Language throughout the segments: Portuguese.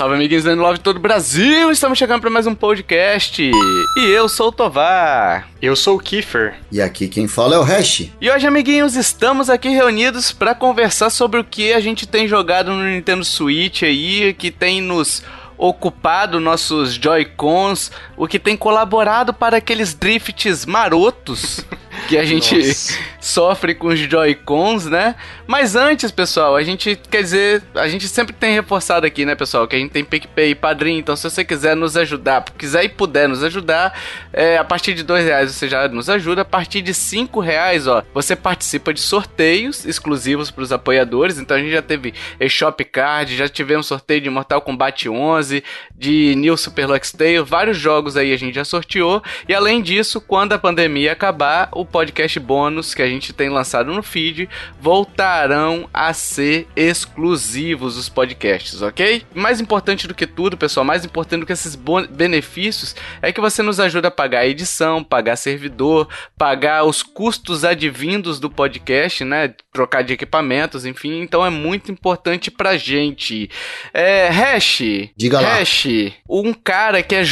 Salve, amiguinhos do Love de todo o Brasil! Estamos chegando para mais um podcast. E eu sou o Tovar. Eu sou o Kiefer. E aqui quem fala é o Hash. E hoje, amiguinhos, estamos aqui reunidos para conversar sobre o que a gente tem jogado no Nintendo Switch aí, que tem nos ocupado nossos Joy-Cons, o que tem colaborado para aqueles drifts marotos que a gente Nossa. sofre com os Joy-Cons, né? Mas antes, pessoal, a gente quer dizer, a gente sempre tem reforçado aqui, né, pessoal, que a gente tem PicPay e Padrim, então se você quiser nos ajudar, quiser e puder nos ajudar, é, a partir de dois reais você já nos ajuda, a partir de cinco reais, ó, você participa de sorteios exclusivos para os apoiadores, então a gente já teve eShop Card, já tivemos sorteio de Mortal Kombat 11, de New Super Lux Tale, vários jogos aí a gente já sorteou, e além disso, quando a pandemia acabar, o podcast bônus que a gente tem lançado no feed voltarão a ser exclusivos os podcasts, ok? Mais importante do que tudo, pessoal, mais importante do que esses benefícios é que você nos ajuda a pagar a edição, pagar servidor, pagar os custos advindos do podcast, né? Trocar de equipamentos, enfim. Então é muito importante pra gente. É, Hash. Diga lá. Hash, um cara que é,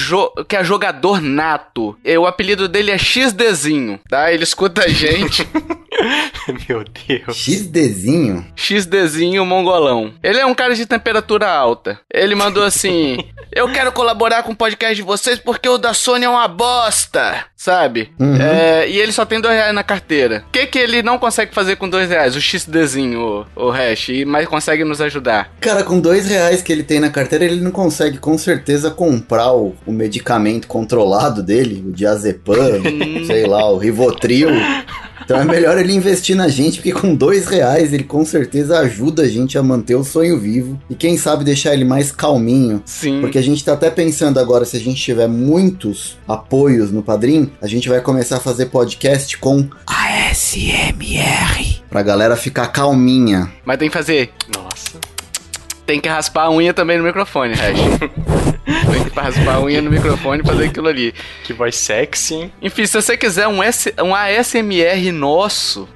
que é jogador nato. O apelido dele é XDzinho, tá? Ele escuta a gente. Meu Deus. XDzinho? XDzinho mongolão. Ele é um cara de temperatura alta. Ele mandou assim: Eu quero colaborar com o podcast de vocês porque o da Sony é uma bosta, sabe? Uhum. É, e ele só tem dois reais na carteira. O que, que ele não consegue fazer com dois reais? O XDzinho, o, o hash, mas consegue nos ajudar. Cara, com dois reais que ele tem na carteira, ele não consegue com certeza comprar o, o medicamento controlado dele, o diazepam, sei lá, o Rivotril. Então é melhor ele investir na gente, porque com dois reais ele com certeza ajuda a gente a manter o sonho vivo. E quem sabe deixar ele mais calminho. Sim. Porque a gente tá até pensando agora, se a gente tiver muitos apoios no Padrim, a gente vai começar a fazer podcast com ASMR. Pra galera ficar calminha. Mas tem que fazer. Nossa. Tem que raspar a unha também no microfone, Hash. Tem que raspar a unha no microfone e fazer aquilo ali. Que voz sexy, hein? Enfim, se você quiser um, S, um ASMR nosso,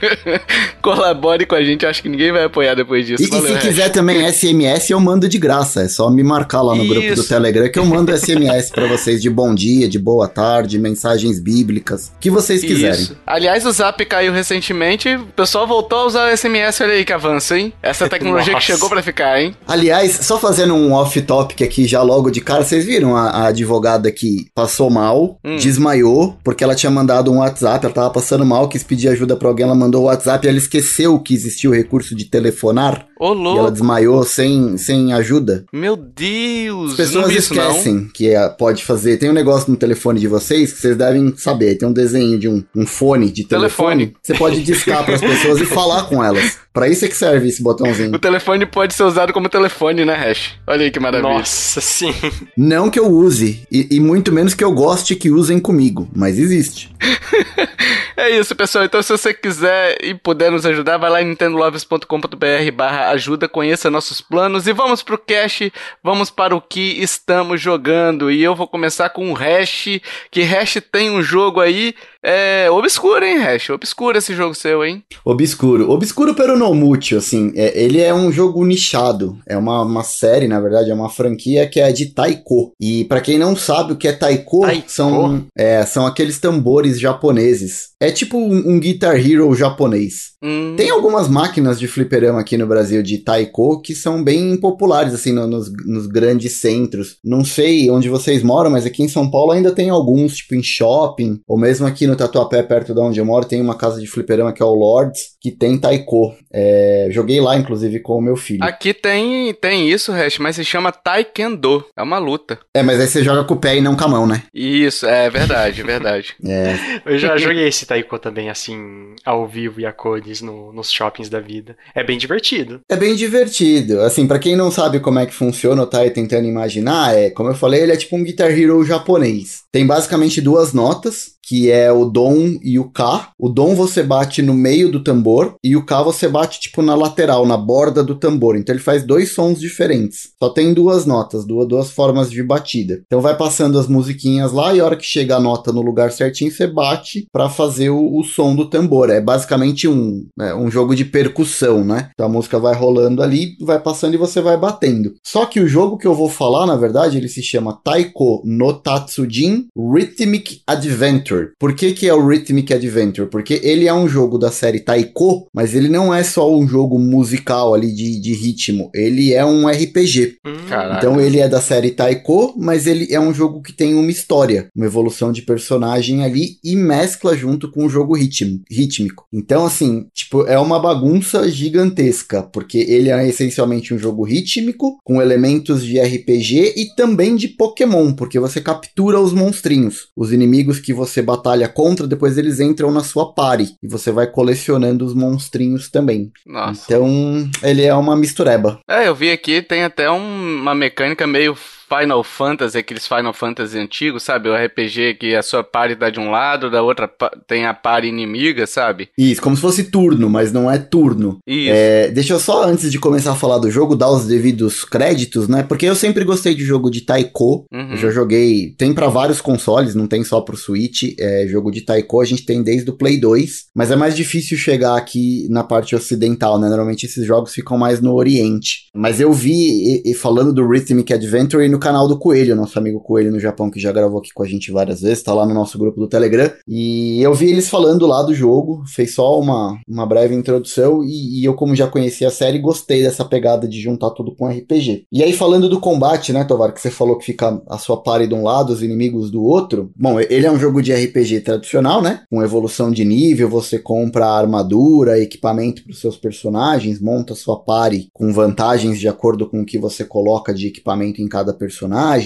Colabore com a gente, acho que ninguém vai apoiar depois disso. E, Valeu, e se quiser também SMS, eu mando de graça. É só me marcar lá no Isso. grupo do Telegram que eu mando SMS para vocês de bom dia, de boa tarde, mensagens bíblicas, que vocês quiserem. Isso. Aliás, o Zap caiu recentemente, o pessoal voltou a usar o SMS, olha aí que avanço, hein? Essa tecnologia que chegou para ficar, hein? Aliás, só fazendo um off-topic aqui já logo de cara, vocês viram a, a advogada que passou mal, hum. desmaiou, porque ela tinha mandado um WhatsApp, ela tava passando mal, quis pedir ajuda pra alguém, ela mandou mandou o WhatsApp e ela esqueceu que existia o recurso de telefonar. Ô, louco. E ela desmaiou sem, sem ajuda. Meu Deus! As pessoas esquecem isso, que é, pode fazer. Tem um negócio no telefone de vocês que vocês devem saber. Tem um desenho de um, um fone de telefone. telefone. Você pode discar para as pessoas e falar com elas. Para isso é que serve esse botãozinho. O telefone pode ser usado como telefone, né, Hash? Olha aí que maravilha. Nossa, sim. Não que eu use, e, e muito menos que eu goste que usem comigo, mas existe. é isso, pessoal. Então, se você quiser e puder nos ajudar, vai lá em nintendolovers.com.br barra ajuda, conheça nossos planos e vamos pro cash, vamos para o que estamos jogando. E eu vou começar com o Hash, que Hash tem um jogo aí é obscuro, hein, Hash? Obscuro esse jogo seu, hein? Obscuro. Obscuro pero no mucho, assim. É, ele é um jogo nichado. É uma, uma série, na verdade, é uma franquia que é de taiko. E para quem não sabe o que é taiko, taiko? São, é, são aqueles tambores japoneses. É tipo um, um Guitar Hero japonês. Hum. Tem algumas máquinas de fliperama aqui no Brasil de taiko que são bem populares, assim, no, nos, nos grandes centros. Não sei onde vocês moram, mas aqui em São Paulo ainda tem alguns, tipo em shopping, ou mesmo aqui no Tatuapé, perto de onde eu moro, tem uma casa de fliperama que é o Lords, que tem taiko. É, joguei lá, inclusive, com o meu filho. Aqui tem, tem isso, Hash, mas se chama Taekwondo. É uma luta. É, mas aí você joga com o pé e não com a mão, né? Isso, é verdade, verdade. é. Eu já joguei esse taiko também, assim, ao vivo e a cores no, nos shoppings da vida. É bem divertido. É bem divertido. Assim, para quem não sabe como é que funciona ou tá aí tentando imaginar, é, como eu falei, ele é tipo um Guitar Hero japonês. Tem basicamente duas notas que é o Dom e o K. O Dom você bate no meio do tambor e o K você bate tipo na lateral, na borda do tambor. Então ele faz dois sons diferentes. Só tem duas notas, duas, duas formas de batida. Então vai passando as musiquinhas lá e a hora que chega a nota no lugar certinho, você bate para fazer o, o, som do tambor. É basicamente um, é, um jogo de percussão, né? Então a música vai rolando ali, vai passando e você vai batendo. Só que o jogo que eu vou falar, na verdade, ele se chama Taiko no Tatsujin Rhythmic Adventure. Por que, que é o Rhythmic Adventure? Porque ele é um jogo da série Taiko, mas ele não é só um jogo musical ali de, de ritmo, ele é um RPG. Hum, então ele é da série Taiko, mas ele é um jogo que tem uma história, uma evolução de personagem ali e mescla junto com o jogo ritmo, rítmico. Então, assim, tipo, é uma bagunça gigantesca, porque ele é essencialmente um jogo rítmico, com elementos de RPG e também de Pokémon, porque você captura os monstrinhos. Os inimigos que você batalha contra, depois eles entram na sua party. E você vai colecionando os monstrinhos também. Nossa. Então, ele é uma mistureba. É, eu vi aqui, tem até um, uma mecânica meio Final Fantasy, aqueles Final Fantasy antigos, sabe? O RPG que a sua party dá de um lado, da outra tem a party inimiga, sabe? Isso, como se fosse turno, mas não é turno. Isso. É, deixa eu só, antes de começar a falar do jogo, dar os devidos créditos, né? Porque eu sempre gostei de jogo de Taiko. Uhum. Eu já joguei. Tem para vários consoles, não tem só pro Switch. É, jogo de Taiko a gente tem desde o Play 2. Mas é mais difícil chegar aqui na parte ocidental, né? Normalmente esses jogos ficam mais no Oriente. Mas eu vi, e, e falando do Rhythmic Adventure, no canal do Coelho, nosso amigo Coelho no Japão, que já gravou aqui com a gente várias vezes, tá lá no nosso grupo do Telegram. E eu vi eles falando lá do jogo, fez só uma, uma breve introdução, e, e eu, como já conhecia a série, gostei dessa pegada de juntar tudo com RPG. E aí, falando do combate, né, Tovar, que você falou que fica a sua party de um lado, os inimigos do outro. Bom, ele é um jogo de RPG tradicional, né? Com evolução de nível, você compra armadura, equipamento para os seus personagens, monta sua party com vantagens de acordo com o que você coloca de equipamento em cada personagem,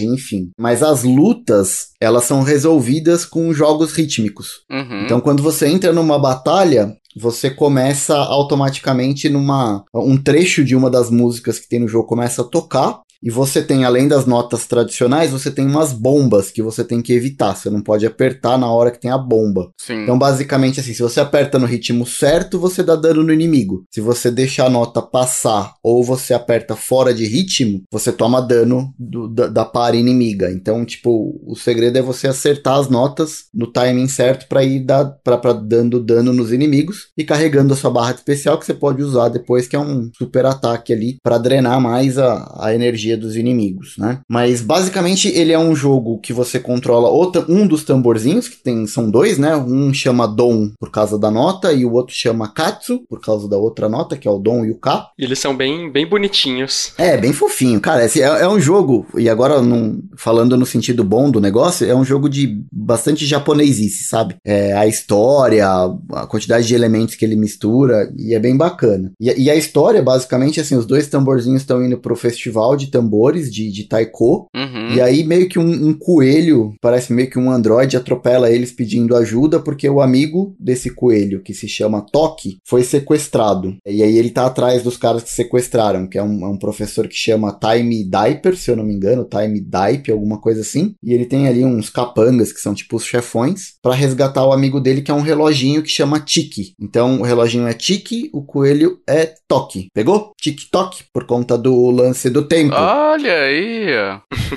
enfim. Mas as lutas, elas são resolvidas com jogos rítmicos. Uhum. Então, quando você entra numa batalha, você começa automaticamente numa um trecho de uma das músicas que tem no jogo começa a tocar e você tem, além das notas tradicionais, você tem umas bombas que você tem que evitar. Você não pode apertar na hora que tem a bomba. Sim. Então, basicamente, assim, se você aperta no ritmo certo, você dá dano no inimigo. Se você deixa a nota passar ou você aperta fora de ritmo, você toma dano do, da, da par inimiga. Então, tipo, o segredo é você acertar as notas no timing certo para ir dar, pra, pra dando dano nos inimigos e carregando a sua barra especial que você pode usar depois, que é um super ataque ali para drenar mais a, a energia magia dos inimigos, né? Mas basicamente ele é um jogo que você controla outra, um dos tamborzinhos, que tem, são dois, né? Um chama Dom por causa da nota e o outro chama Katsu por causa da outra nota, que é o Dom e o K. E eles são bem, bem bonitinhos. É, bem fofinho. Cara, esse é, é um jogo, e agora num, falando no sentido bom do negócio, é um jogo de bastante japonesice, sabe? É, a história, a quantidade de elementos que ele mistura, e é bem bacana. E, e a história, basicamente, assim, os dois tamborzinhos estão indo pro festival de tambor tambores de, de taiko. Uhum. E aí meio que um, um, coelho, parece meio que um androide, atropela eles pedindo ajuda porque o amigo desse coelho, que se chama Toki, foi sequestrado. E aí ele tá atrás dos caras que sequestraram, que é um, é um professor que chama Time Diaper, se eu não me engano, Time Dipe, alguma coisa assim. E ele tem ali uns capangas, que são tipo os chefões, para resgatar o amigo dele, que é um reloginho que chama Tiki. Então o reloginho é Tiki, o coelho é Toki. Pegou? Tiki-Toki, por conta do lance do tempo. Ah, Olha aí!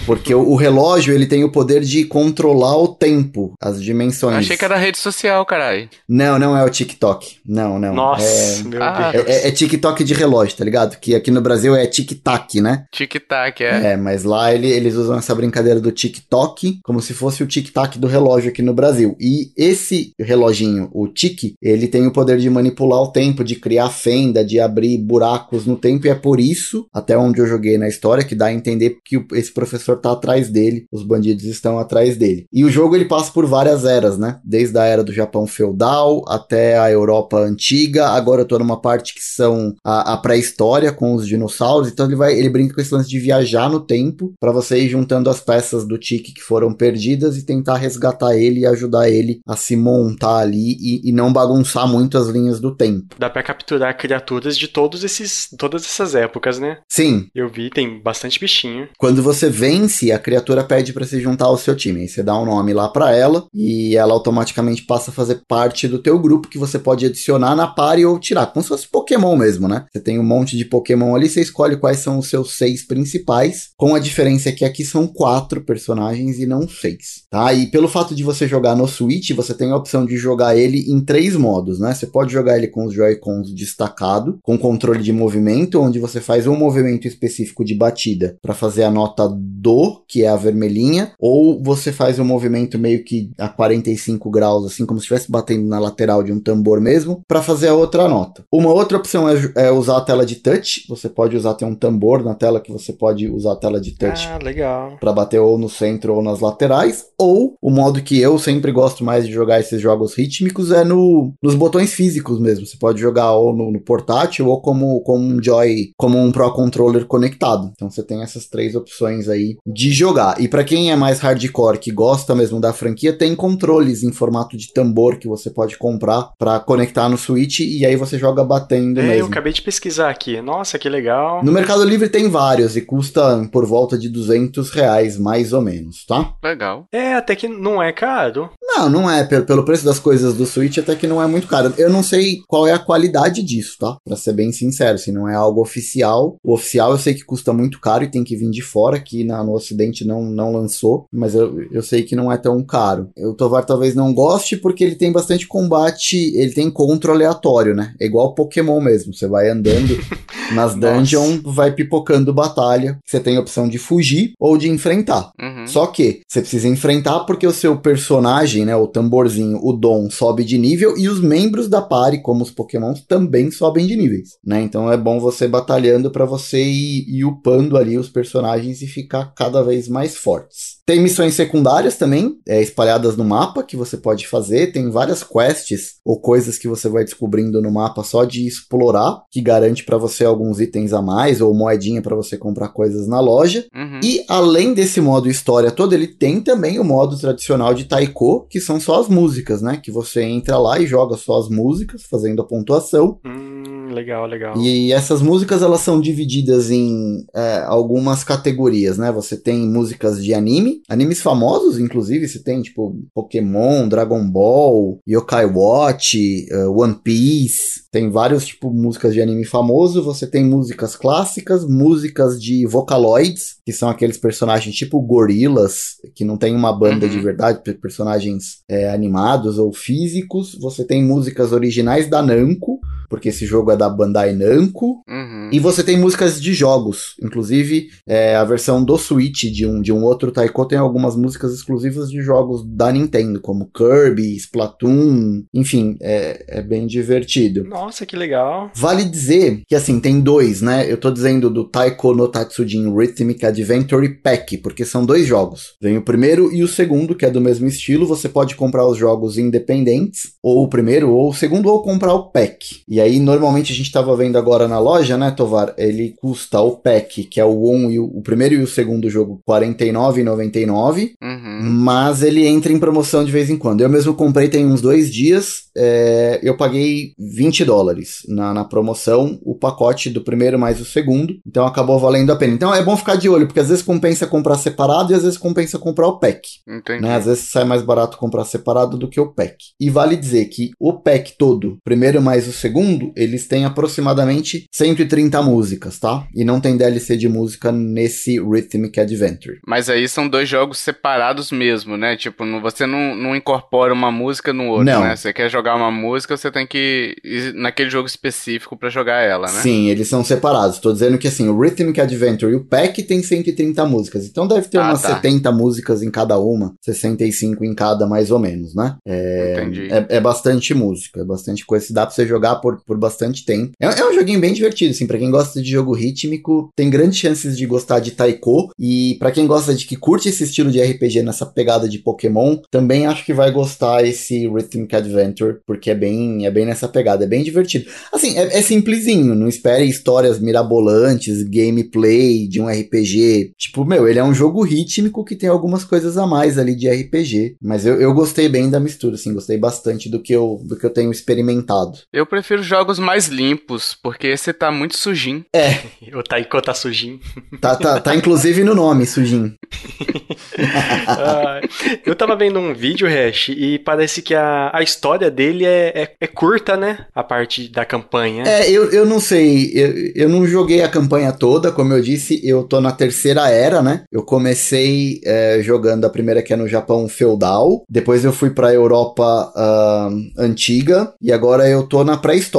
Porque o, o, relógio, ele tem o poder de controlar o tempo, as dimensões. achei que era rede social, caralho. Não, não é o TikTok. Não, não. Nossa, é, meu ah, Deus. É, é, TikTok de relógio, tá ligado? Que aqui no Brasil é tic-tac, né? Tic-tac, é. É, mas lá ele, eles usam essa brincadeira do TikTok como se fosse o tic-tac do relógio aqui no Brasil. E esse reloginho, o tic, ele tem o poder de manipular o tempo, de criar fenda, de abrir buracos no tempo, e é por isso, até onde eu joguei na história, que dá a entender que esse professor tá atrás dele, os bandidos estão atrás dele. E o jogo ele passa por várias eras, né? Desde a era do Japão feudal até a Europa antiga. Agora eu tô numa parte que são a, a pré-história com os dinossauros. Então ele vai, ele brinca com esse lance de viajar no tempo para você ir juntando as peças do Tiki que foram perdidas e tentar resgatar ele e ajudar ele a se montar ali e, e não bagunçar muito as linhas do tempo. Dá para capturar criaturas de todos esses, todas essas épocas, né? Sim. Eu vi, tem bastante bichinho. Quando você vence, a criatura pede para se juntar ao seu time. Aí você dá um nome lá para ela e ela automaticamente passa a fazer parte do teu grupo que você pode adicionar na party ou tirar, como se fosse Pokémon mesmo, né? Você tem um monte de Pokémon ali, você escolhe quais são os seus seis principais, com a diferença que aqui são quatro personagens e não seis, tá? E pelo fato de você jogar no Switch, você tem a opção de jogar ele em três modos, né? Você pode jogar ele com os Joy-Cons destacado, com controle de movimento, onde você faz um movimento específico de batida para fazer a nota do, que é a vermelhinha, ou você faz um movimento meio que a 45 graus, assim como se estivesse batendo na lateral de um tambor mesmo, para fazer a outra nota. Uma outra opção é, é, usar a tela de touch. Você pode usar tem um tambor na tela que você pode usar a tela de touch ah, para bater ou no centro ou nas laterais. Ou o modo que eu sempre gosto mais de jogar esses jogos rítmicos é no, nos botões físicos mesmo. Você pode jogar ou no, no portátil ou como, como um Joy, como um Pro Controller conectado. Então você tem essas três opções aí de jogar. E para quem é mais hardcore, que gosta mesmo da franquia, tem controles em formato de tambor que você pode comprar para conectar no Switch e aí você joga batendo é, mesmo. Eu acabei de pesquisar aqui. Nossa, que legal. No Mercado Livre tem vários e custa por volta de 200 reais, mais ou menos, tá? Legal. É, até que não é caro. Não, não é. Pelo, pelo preço das coisas do Switch, até que não é muito caro. Eu não sei qual é a qualidade disso, tá? Pra ser bem sincero, se não é algo oficial. O oficial eu sei que custa muito caro e tem que vir de fora, que na, no ocidente não, não lançou, mas eu, eu sei que não é tão caro. O Tovar talvez não goste porque ele tem bastante combate, ele tem encontro aleatório, né? É igual Pokémon mesmo. Você vai andando nas dungeons, vai pipocando batalha. Você tem a opção de fugir ou de enfrentar. Uhum. Só que você precisa enfrentar porque o seu personagem, né, o tamborzinho, o Dom, sobe de nível e os membros da party, como os Pokémons, também sobem de níveis, né? Então é bom você batalhando para você ir, ir upando ali os personagens e ficar cada vez mais fortes. Tem missões secundárias também, é, espalhadas no mapa, que você pode fazer. Tem várias quests ou coisas que você vai descobrindo no mapa só de explorar, que garante para você alguns itens a mais ou moedinha para você comprar coisas na loja. Uhum. E além desse modo história todo, ele tem também o modo tradicional de Taiko, que são só as músicas, né? Que você entra lá e joga só as músicas, fazendo a pontuação. Hum, legal, legal. E essas músicas elas são divididas em é, algumas categorias, né? Você tem músicas de anime, animes famosos, inclusive, você tem tipo Pokémon, Dragon Ball, Yokai Watch, uh, One Piece. Tem vários tipo músicas de anime famoso. Você tem músicas clássicas, músicas de Vocaloids, que são aqueles personagens tipo gorilas, que não tem uma banda Uhum. de verdade, pe- personagens é, animados ou físicos. Você tem músicas originais da Namco, porque esse jogo é da Bandai Namco. Uhum. E você tem músicas de jogos, inclusive é, a versão do Switch de um, de um outro Taiko tem algumas músicas exclusivas de jogos da Nintendo, como Kirby, Splatoon, enfim, é, é bem divertido. Nossa, que legal. Vale dizer que assim, tem dois, né? Eu tô dizendo do Taiko no Tatsujin Rhythmic Adventure Pack, porque são dois jogos. Vem o primeiro e o segundo, que é do mesmo estilo. Você pode comprar os jogos independentes, ou o primeiro, ou o segundo, ou comprar o pack. E aí, normalmente, a gente tava vendo agora na loja, né, Tovar? Ele custa o pack, que é o, um e o, o primeiro e o segundo jogo, R$ 49,99. Uhum. Mas ele entra em promoção de vez em quando. Eu mesmo comprei tem uns dois dias. é, eu paguei 20 dólares na, na promoção, o pacote do primeiro mais o segundo. Então acabou valendo a pena. Então é bom ficar de olho, porque às vezes compensa comprar separado e às vezes compensa comprar o pack. Entendi. Né? Às vezes sai mais barato comprar separado do que o pack. E vale dizer que o pack todo, primeiro mais o segundo, eles têm aproximadamente 130 músicas, tá? E não tem DLC de música nesse Rhythmic Adventure. Mas aí são dois jogos separados mesmo, né? Tipo, não- você não, não incorpora uma música no outro, Não. né? Você quer jogar uma música, você tem que ir naquele jogo específico pra jogar ela, né? Sim, eles são separados. Tô dizendo que assim, o Rhythmic Adventure e o Pack tem 130 músicas. Então deve ter Ah, umas tá. 70 músicas em cada uma, 65 em cada, mais ou menos, né? É, Entendi. é, é bastante música, é bastante coisa. Se dá pra você jogar por por, bastante tempo. É, é um joguinho bem divertido, assim, pra quem gosta de jogo rítmico, tem grandes chances de gostar de Taiko, e para quem gosta de que curte esse estilo de RPG nessa pegada de Pokémon, também acho que vai gostar esse Rhythmic Adventure, porque é bem, é bem nessa pegada, é bem divertido. Assim, é, é simplesinho, não espere histórias mirabolantes, gameplay de um RPG. Tipo, meu, ele é um jogo rítmico que tem algumas coisas a mais ali de RPG, mas eu, eu gostei bem da mistura, assim, gostei bastante do que eu, do que eu tenho experimentado. Eu prefiro jogos mais limpos, porque esse tá muito sujinho. É. o Taiko tá sujinho. Tá, tá, tá inclusive no nome, sujinho. ah, eu tava vendo um vídeo, Hash, e parece que a, a história dele é, é, é, curta, né? A parte da campanha. É, eu, eu não sei. Eu, eu não joguei a campanha toda, como eu disse, eu tô na terceira era, né? Eu comecei é, jogando a primeira que é no Japão feudal, depois eu fui pra Europa uh, antiga, e agora eu tô na pré-história.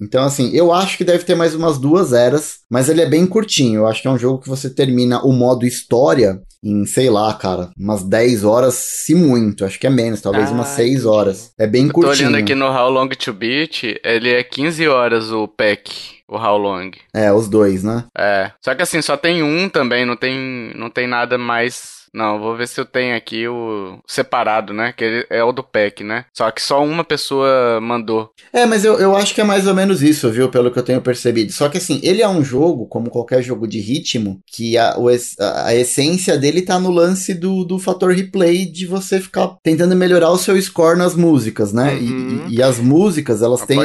Então, assim, eu acho que deve ter mais umas duas eras, mas ele é bem curtinho. Eu acho que é um jogo que você termina o modo história em, sei lá, cara, umas 10 horas, se muito. Acho que é menos, talvez ah, umas 6 horas. É bem eu curtinho. Tô olhando aqui no How Long to Beat, ele é 15 horas o pack. O How Long. É, os dois, né? É. Só que assim, só tem um também, não tem, não tem nada mais não, vou ver se eu tenho aqui o separado, né? Que é o do PEC, né? Só que só uma pessoa mandou. É, mas eu, eu acho que é mais ou menos isso, viu? Pelo que eu tenho percebido. Só que assim, ele é um jogo, como qualquer jogo de ritmo, que a, a, a essência dele tá no lance do, do fator replay de você ficar tentando melhorar o seu score nas músicas, né? Uhum. E, e, e, as músicas, elas ah, têm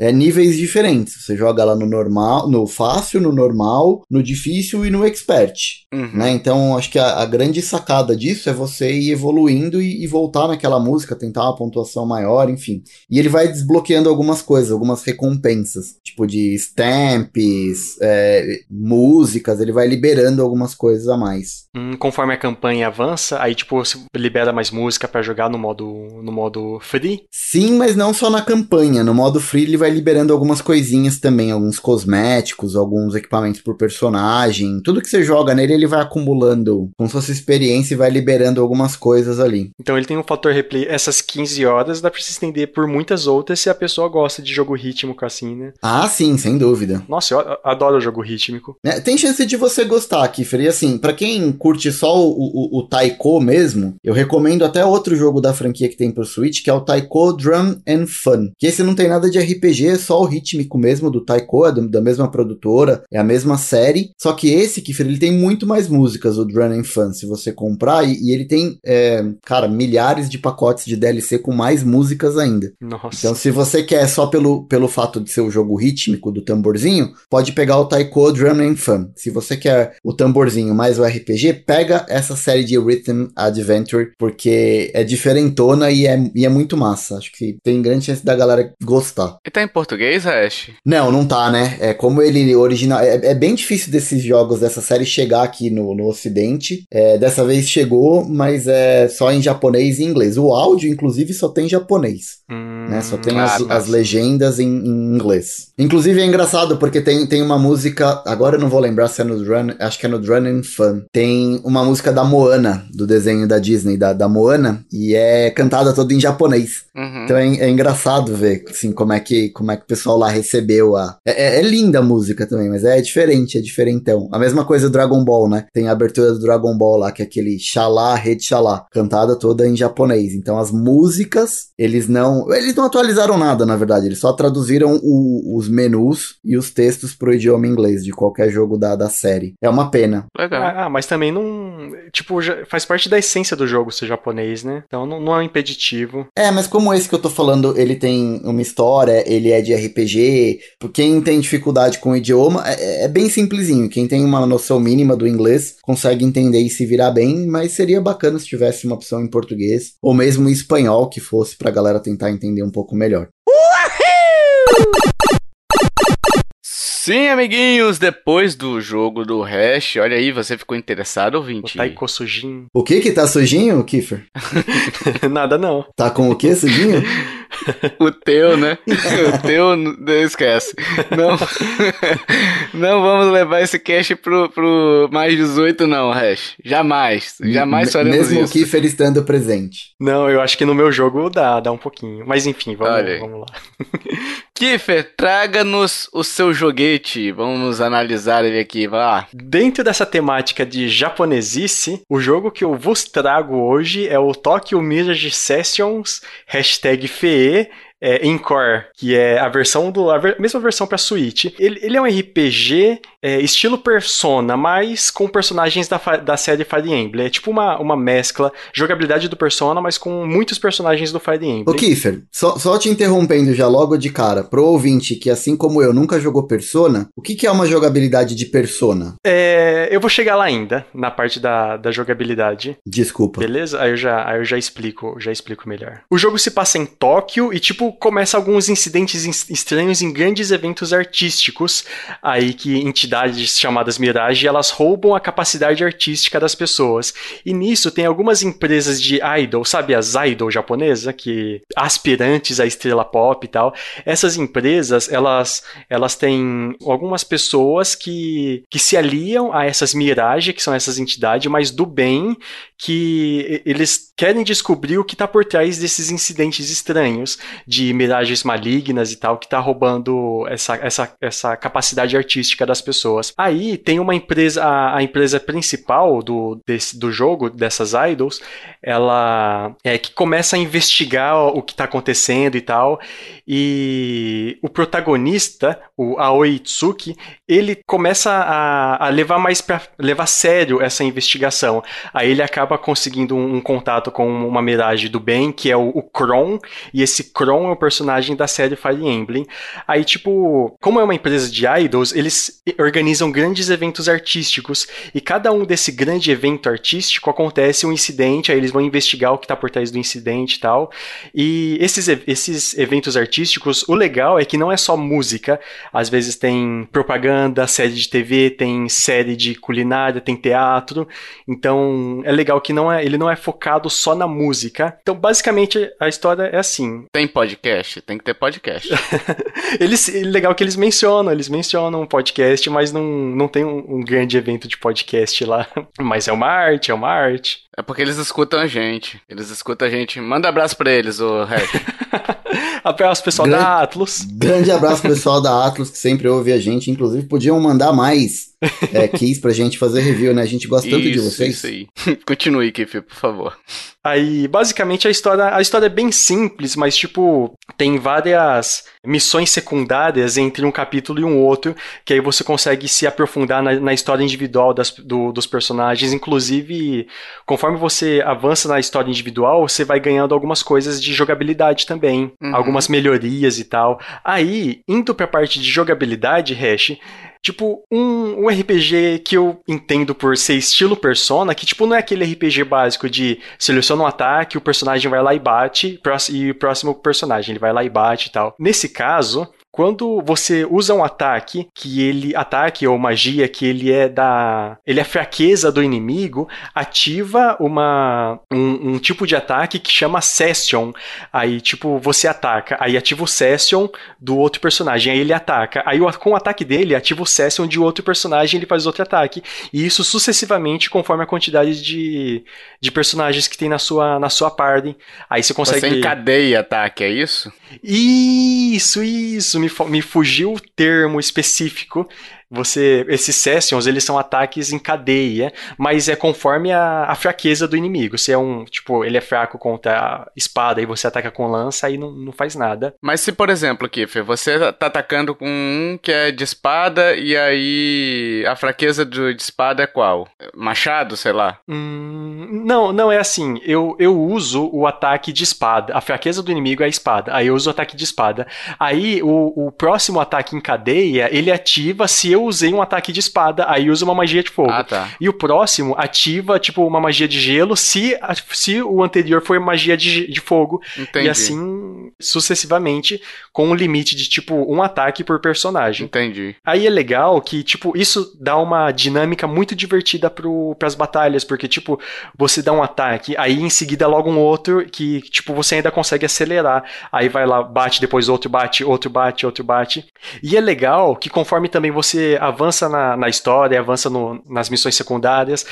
é, níveis diferentes. Você joga lá no normal, no fácil, no normal, no difícil e no expert. Uhum. Né? Então, acho que a, a grande sacada disso é você ir evoluindo e, e, voltar naquela música, tentar uma pontuação maior, enfim. E ele vai desbloqueando algumas coisas, algumas recompensas, tipo de stamps, é, músicas, ele vai liberando algumas coisas a mais. Hum, conforme a campanha avança, aí tipo você libera mais música para jogar no modo no modo free? Sim, mas não só na campanha. No modo free ele vai liberando algumas coisinhas também, alguns cosméticos, alguns equipamentos por personagem. Tudo que você joga nele ele vai acumulando como se fosse experiência e vai liberando algumas coisas ali. Então ele tem um fator replay. Essas 15 horas dá pra se estender por muitas outras se a pessoa gosta de jogo rítmico assim, né? Ah, sim, sem dúvida. Nossa, eu adoro jogo rítmico. É, tem chance de você gostar, Kiffer. E assim, para quem curte só o, o, o, Taiko mesmo, eu recomendo até outro jogo da franquia que tem pro Switch, que é o Taiko Drum and Fun. Que esse não tem nada de RPG, é só o rítmico mesmo do Taiko, é do, da mesma produtora, é a mesma série. Só que esse, Kiffer, ele tem muito mais músicas, o Drum and Fun, se você comprar. E, e ele tem, é, cara, milhares de pacotes de DLC com mais músicas ainda. Nossa. Então, se você quer só pelo, pelo fato de ser o jogo rítmico do tamborzinho, pode pegar o Taiko Drum and Fun. Se você quer o tamborzinho mais o RPG, pega essa série de Rhythm Adventure, porque é diferentona e é, e é muito massa. Acho que tem grande chance da galera gostar. E tá em português, Ash? Não, não tá, né? É como ele original. É, é bem difícil desses jogos dessa série chegar aqui no, no ocidente. É, dessa vez chegou, mas é só em japonês e inglês. O áudio, inclusive, só tem japonês. Hum, né? Só tem ah, as, as, legendas em, em, inglês. Inclusive é engraçado porque tem, tem uma música. Agora eu não vou lembrar se é no Run. Acho que é no Run and Fun. Tem uma música da Moana, do desenho da Disney, da, da Moana, e é cantada toda em japonês. Uhum. Então é, é, engraçado ver assim, como, é que, como é que o pessoal lá recebeu a. É, é, é linda a música também, mas é diferente, é diferentão. A mesma coisa do Dragon Ball, né? Tem a abertura do Dragon Ball lá, que é aquele Xalá, Rede Xalá, cantada toda em japonês. Então as músicas, eles não. Eles não atualizaram nada, na verdade. Eles só traduziram o, os menus e os textos pro idioma inglês de qualquer jogo da, da série. É uma pena. Legal. Ah, mas também não. Tipo, faz parte da essência do jogo ser japonês, né? Então não, não é um impeditivo. É, mas como esse que eu tô falando, ele tem uma história, ele é de RPG. Quem tem dificuldade com o idioma, é, é bem simplesinho. Quem tem uma noção mínima do inglês consegue entender e se virar bem, mas seria bacana se tivesse uma opção em português, ou mesmo em espanhol, que fosse pra galera tentar entender um pouco melhor. Sim, amiguinhos, depois do jogo do Hash, olha aí, você ficou interessado, ouvinte? O Taiko sujinho. O que que tá sujinho, Kiffer? Nada não. Tá com o que sujinho? o teu, né? O teu, esquece. Não, não vamos levar esse cash pro, pro mais 18, não, Hash. Jamais. Jamais faremos Mesmo isso. Mesmo o Kiefer estando presente. Não, eu acho que no meu jogo dá, dá um pouquinho. Mas enfim, vamos, vamos lá. Kiefer, traga-nos o seu joguete. Vamos analisar ele aqui, vai lá. Dentro dessa temática de japonesice, o jogo que eu vos trago hoje é o Tokyo Mirage Sessions, hashtag FE, ler é, Encore, que é a versão do. a ver, mesma versão para Switch. Ele, ele, é um RPG é, estilo Persona, mas com personagens da, da série Fire Emblem. É tipo uma, uma mescla, jogabilidade do Persona, mas com muitos personagens do Fire Emblem. Ô Kiefer, só, só te interrompendo já logo de cara, pro ouvinte que, assim como eu, nunca jogou Persona, o que, que é uma jogabilidade de Persona? É, eu vou chegar lá ainda, na parte da, da jogabilidade. Desculpa. Beleza? Aí eu já, aí eu já explico, já explico melhor. O jogo se passa em Tóquio e, tipo, começa alguns incidentes estranhos em grandes eventos artísticos, aí que entidades chamadas Mirage, elas roubam a capacidade artística das pessoas. E nisso tem algumas empresas de idol, sabe as idol japonesa, que aspirantes à estrela pop e tal. Essas empresas, elas elas têm algumas pessoas que que se aliam a essas Mirage, que são essas entidades, mas do bem, que eles querem descobrir o que está por trás desses incidentes estranhos de miragens malignas e tal, que está roubando essa, essa, essa capacidade artística das pessoas. Aí tem uma empresa, a, a empresa principal do, desse, do jogo, dessas idols, ela é que começa a investigar o que está acontecendo e tal, e o protagonista, o Aoi Itsuki, ele começa a, a levar mais para levar a sério essa investigação. Aí ele acaba conseguindo um, um, contato com uma miragem do bem, que é o, o Kron, e esse Kron é o personagem da série Fire Emblem. Aí, tipo, como é uma empresa de idols, eles organizam grandes eventos artísticos, e cada um desse grande evento artístico acontece um incidente, aí eles vão investigar o que está por trás do incidente e tal. E esses, esses eventos artísticos, o legal é que não é só música, às vezes tem propaganda, série de TV, tem série de culinária, tem teatro. Então é legal que não é, ele não é focado só na música. Então basicamente a história é assim. Tem podcast, tem que ter podcast. eles, é legal que eles mencionam, eles mencionam podcast, mas não, não tem um, um grande evento de podcast lá. Mas é uma arte, é uma arte. É porque eles escutam a gente. Eles escutam a gente. Manda abraço pra eles, o Hash. abraço pessoal grande, da Atlas. Grande abraço pessoal da Atlas, que sempre ouve a gente. Inclusive, podiam mandar mais é, keys pra gente fazer review, né? A gente gosta tanto isso, de vocês. Isso aí. Continue, Kiff, por favor. Aí, basicamente, a história, a história é bem simples, mas, tipo, tem várias missões secundárias entre um capítulo e um outro, que aí você consegue se aprofundar na, na história individual das, do, dos personagens. Inclusive, conforme você avança na história individual, você vai ganhando algumas coisas de jogabilidade também, uhum. algumas melhorias e tal. Aí, indo pra parte de jogabilidade, Hash, Tipo, um, um RPG que eu entendo por ser estilo Persona, que tipo, não é aquele RPG básico de seleciona um ataque, o personagem vai lá e bate, e o próximo personagem ele vai lá e bate e tal. Nesse caso, quando você usa um ataque, que ele ataque ou magia que ele é da, ele é fraqueza do inimigo, ativa uma um, um, tipo de ataque que chama Session. Aí tipo você ataca, aí ativa o Session do outro personagem, aí ele ataca. Aí com o ataque dele ativa o Session de outro personagem, ele faz outro ataque. E isso sucessivamente conforme a quantidade de, de personagens que tem na sua na sua party. Aí você consegue Você encadeia ataque, é isso? Isso, isso, me, me fugiu o termo específico, você esses sessions eles são ataques em cadeia, mas é conforme a, a, fraqueza do inimigo. Se é um, tipo, ele é fraco contra a espada e você ataca com lança, aí não, não faz nada. Mas se, por exemplo, Kiffer, você tá atacando com um que é de espada e aí a fraqueza do, de espada é qual? Machado, sei lá? Hum, não, não é assim. Eu, eu uso o ataque de espada. A fraqueza do inimigo é a espada. Aí eu uso o ataque de espada. Aí o, o próximo ataque em cadeia, ele ativa se eu eu usei um ataque de espada, aí usa uma magia de fogo. Ah, tá. E o próximo ativa, tipo, uma magia de gelo se, se o anterior foi magia de, de fogo. Entendi. E assim sucessivamente com um limite de tipo um ataque por personagem. Entendi. Aí é legal que, tipo, isso dá uma dinâmica muito divertida pro, pras batalhas, porque, tipo, você dá um ataque, aí em seguida logo um outro que, tipo, você ainda consegue acelerar. Aí vai lá, bate, depois outro bate, outro bate, outro bate. E é legal que conforme também você avança na, na história, avança no, nas missões secundárias,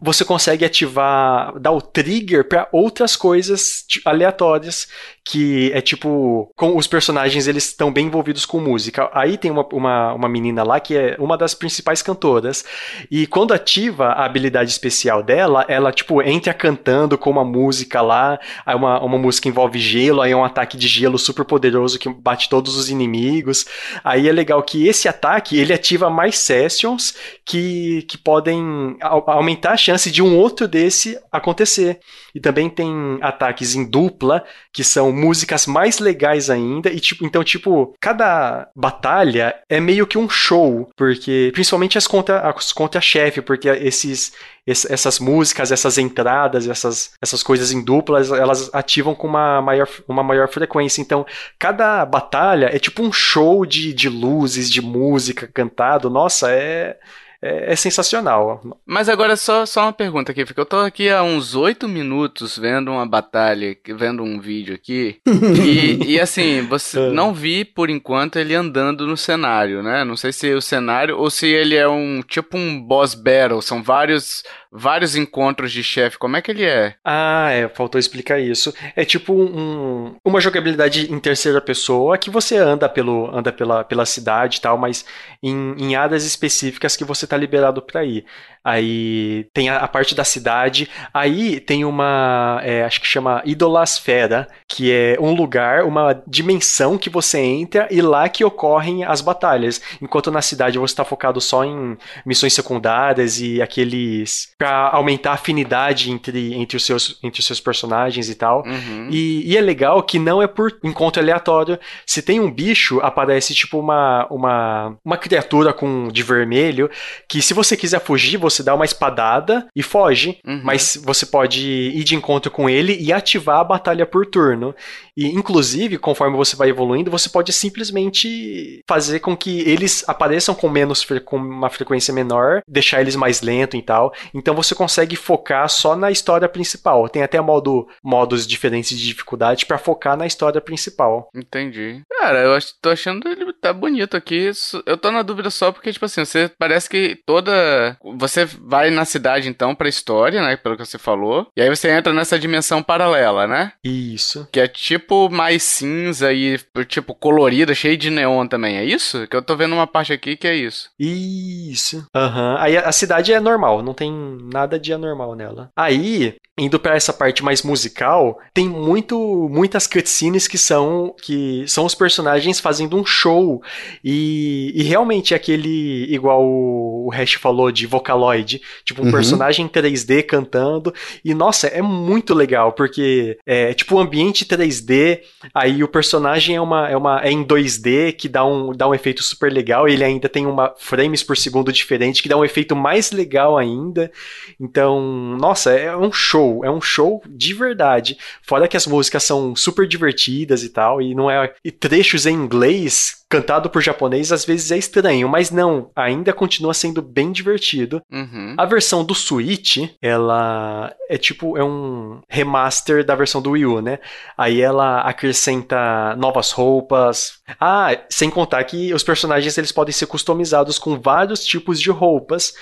você consegue ativar, dar o trigger para outras coisas aleatórias que é tipo, com os personagens eles estão bem envolvidos com música. Aí tem uma, uma, uma menina lá que é uma das principais cantoras, e quando ativa a habilidade especial dela, ela tipo entra cantando com uma música lá, aí uma, uma música envolve gelo, aí é um ataque de gelo super poderoso que bate todos os inimigos. Aí é legal que esse ataque, ele ativa mais sessions que, que podem aumentar a chance de um outro desse acontecer. E também tem ataques em dupla, que são músicas mais legais ainda. E tipo, então, tipo, cada batalha é meio que um show. Porque, principalmente as contra, as contra chefe, porque esses, essas músicas, essas entradas, essas, essas coisas em duplas, elas ativam com uma maior, uma maior frequência. Então, cada batalha é tipo um show de, de luzes, de música cantado. Nossa, é é, é, sensacional. Mas agora só, só uma pergunta aqui, porque eu tô aqui há uns oito minutos vendo uma batalha, vendo um vídeo aqui, e, e, assim, você é. não vi por enquanto ele andando no cenário, né? Não sei se é o cenário ou se ele é um tipo um boss battle, são vários vários encontros de chefe. Como é que ele é? Ah, é, faltou explicar isso. É tipo um, uma jogabilidade em terceira pessoa que você anda pelo anda pela, pela cidade e tal, mas em, em áreas específicas que você tá liberado para ir. Aí tem a, a, parte da cidade. Aí tem uma, é, acho que chama Idolasfera, que é um lugar, uma dimensão que você entra e lá que ocorrem as batalhas. Enquanto na cidade você está focado só em missões secundárias e aqueles para aumentar a afinidade entre, entre, os seus, entre os seus personagens e tal. Uhum. E, e, é legal que não é por encontro aleatório. Se tem um bicho, aparece tipo uma, uma, uma criatura com de vermelho, que se você quiser fugir, você dá uma espadada e foge. Uhum. Mas você pode ir de encontro com ele e ativar a batalha por turno. E, inclusive, conforme você vai evoluindo, você pode simplesmente fazer com que eles apareçam com menos com uma frequência menor, deixar eles mais lento e tal. Então você consegue focar só na história principal. Tem até modo, modos diferentes de dificuldade para focar na história principal. Entendi. Cara, eu acho, tô achando ele tá bonito aqui. Eu tô na dúvida só porque, tipo assim, você parece que toda. Você vai na cidade então pra história, né? Pelo que você falou. E aí você entra nessa dimensão paralela, né? Isso. Que é tipo mais cinza e tipo colorida, cheio de neon também. É isso? Que eu tô vendo uma parte aqui que é isso. Isso. Aham. Uhum. Aí a cidade é normal, não tem nada de anormal nela. Aí, indo para essa parte mais musical, tem muito muitas cutscenes que são que são os personagens fazendo um show e, e realmente é aquele igual o Hash falou de Vocaloid, tipo um uhum. personagem 3D cantando e nossa, é muito legal porque é tipo um ambiente 3D, aí o personagem é uma é uma é em 2D que dá um dá um efeito super legal, ele ainda tem uma frames por segundo diferente que dá um efeito mais legal ainda. Então, nossa, é um show, é um show de verdade. Fora que as músicas são super divertidas e tal, e não é. E trechos em inglês cantado por japonês às vezes é estranho, mas não, ainda continua sendo bem divertido. Uhum. A versão do Switch, ela é tipo, é um remaster da versão do Wii U, né? Aí ela acrescenta novas roupas. Ah, sem contar que os personagens eles podem ser customizados com vários tipos de roupas.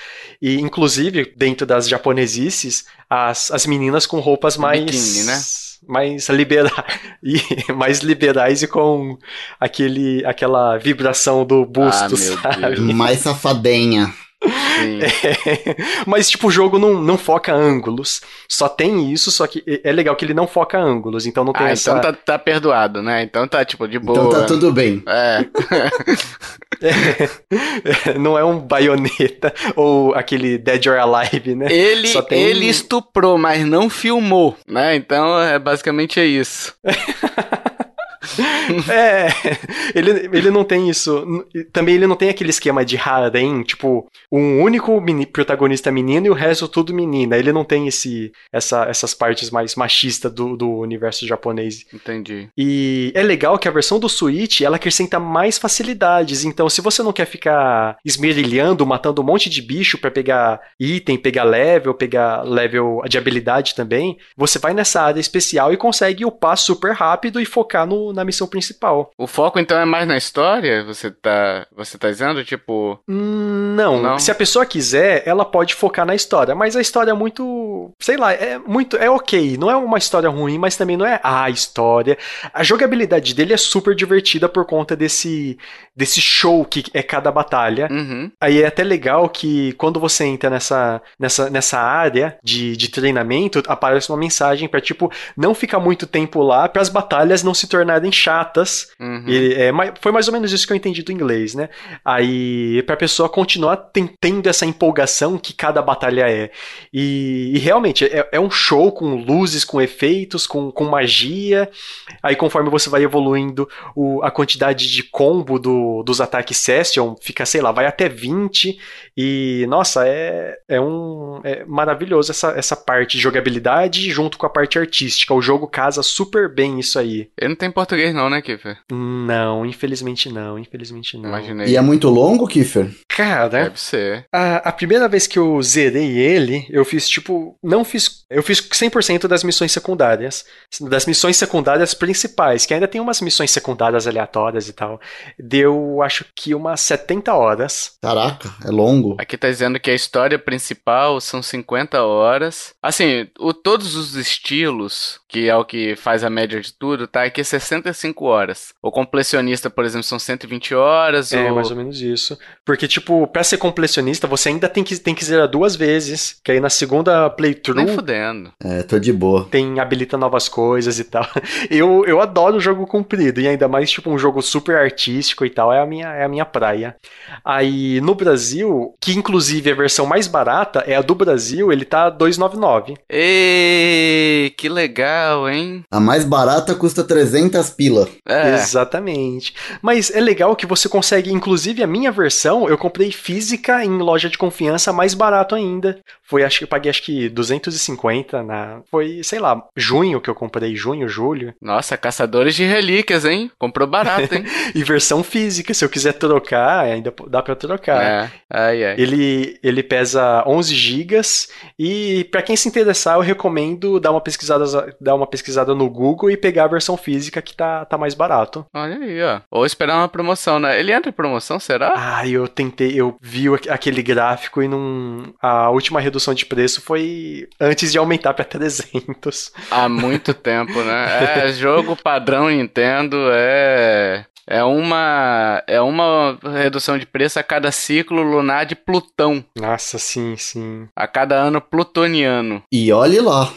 E, inclusive, dentro das japonesices, as, as meninas com roupas mais. Biquíni, né? Mais liberais e mais liberais e com aquele aquela vibração do busto, ah, sabe? Mais safadinha. É, mas, tipo, o jogo não, não foca ângulos. Só tem isso, só que é legal que ele não foca ângulos, então não tem ah, essa... então tá, tá perdoado, né? Então tá, tipo, de boa. Então tá tudo bem. É. é. Não é um baioneta ou aquele Dead or Alive, né? Ele, tem... ele estuprou, mas não filmou, né? Então, é basicamente é isso. é, ele, ele não tem isso. Também ele não tem aquele esquema de harem, tipo, um único protagonista menino e o resto tudo menina. Ele não tem esse, essa, essas partes mais machistas do, do universo japonês. Entendi. E é legal que a versão do Switch, ela acrescenta mais facilidades. Então, se você não quer ficar esmerilhando, matando um monte de bicho para pegar item, pegar level, pegar level de habilidade também, você vai nessa área especial e consegue upar super rápido e focar no, na missão principal. O foco então é mais na história? Você tá, você tá dizendo, tipo. Hum, não. não. Se a pessoa quiser, ela pode focar na história, mas a história é muito. Sei lá, é muito. É ok. Não é uma história ruim, mas também não é a história. A jogabilidade dele é super divertida por conta desse, desse show que é cada batalha. Uhum. Aí é até legal que quando você entra nessa, nessa, nessa área de, de treinamento, aparece uma mensagem para tipo, não ficar muito tempo lá para as batalhas não se tornarem chatas. Uhum. E, é, foi mais ou menos isso que eu entendi do inglês, né? Aí, pra pessoa continuar tendo essa empolgação que cada batalha é. E, e realmente, é, é, um show com luzes, com efeitos, com, com magia. Aí, conforme você vai evoluindo, o, a quantidade de combo do, dos ataques Session fica, sei lá, vai até 20. E, nossa, é, é um. É maravilhoso essa, essa parte de jogabilidade junto com a parte artística. O jogo casa super bem isso aí. Ele não tem português, não, né, Kiffer? Não, infelizmente não, infelizmente não. Imaginei. E é muito longo, Kiffer? Cara, Deve ser. A, a primeira vez que eu zerei ele, eu fiz tipo. Não fiz. Eu fiz 100% das missões secundárias. Das missões secundárias principais, que ainda tem umas missões secundárias aleatórias e tal. Deu, acho que umas 70 horas. Caraca, é longo. Aqui tá dizendo que a história principal são 50 horas. Assim, o, todos os estilos, que é o que faz a média de tudo, tá aqui 65 horas. O completionista, por exemplo, são 120 horas. É, o... mais ou menos isso. Porque, tipo, pra ser completionista, você ainda tem que, tem que zerar duas vezes. Que aí na segunda playthrough. Nem fudendo. É, tô de boa. Tem, habilita novas coisas e tal. Eu, eu adoro o jogo comprido. E ainda mais, tipo, um jogo super artístico e tal. É a minha, é a minha praia. Aí, no Brasil, que inclusive a versão mais barata é a do Brasil, ele tá 299. Ei, que legal, hein? A mais barata custa 300 pila. É. Exatamente. Mas é legal que você consegue, inclusive a minha versão, eu comprei física em loja de confiança mais barato ainda. Foi, acho que eu paguei acho que 250 na. Foi, sei lá, junho que eu comprei, junho, julho. Nossa, caçadores de relíquias, hein? Comprou barato, hein? e versão física, se eu quiser trocar, ainda dá para trocar. É. Ai, ai. Ele, ele pesa 11 gigas e para quem se interessar, eu recomendo dar uma pesquisada, dar uma pesquisada no Google e pegar a versão física que tá, tá mais barato. Olha aí, ó. Ou esperar uma promoção, né? Ele entra em promoção, será? Ah, eu tentei, eu vi aquele gráfico e não. A última redução de preço foi antes de aumentar para 300. Há muito tempo, né? É, jogo padrão Nintendo é é uma é uma redução de preço a cada ciclo lunar de Plutão. Nossa, sim, sim. A cada ano plutoniano. E olhe lá.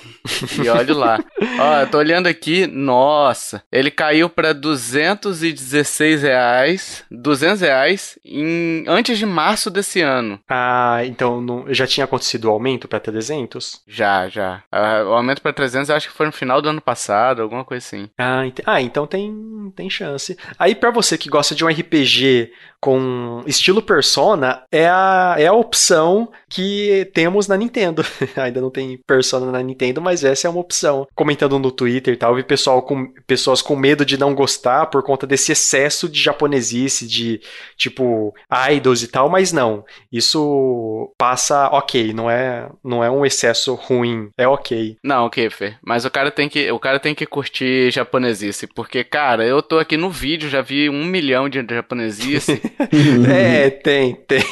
E olhe lá. Ó, eu tô olhando aqui, nossa, ele caiu para 216 reais, 200 reais em, antes de março desse ano. Ah, então não, já tinha acontecido o aumento para 300? Já, já. Ah, o aumento para 300 eu acho que foi no final do ano passado, alguma coisa assim. Ah, ent ah então tem, tem chance. Aí para você que gosta de um RPG com estilo Persona, é a, é a opção que temos na Nintendo. Ainda não tem Persona na Nintendo, mas essa é uma opção. Comentando no Twitter e tal, vi pessoal com, pessoas com medo de não gostar por conta desse excesso de japonesice, de tipo idols e tal, mas não. Isso passa ok, não é, não é um excesso ruim, é ok. Não, ok, Fê. Mas o cara tem que, o cara tem que curtir japonesice, porque, cara, eu tô aqui no vídeo, já vi um milhão de japonesice. é, tem, tem.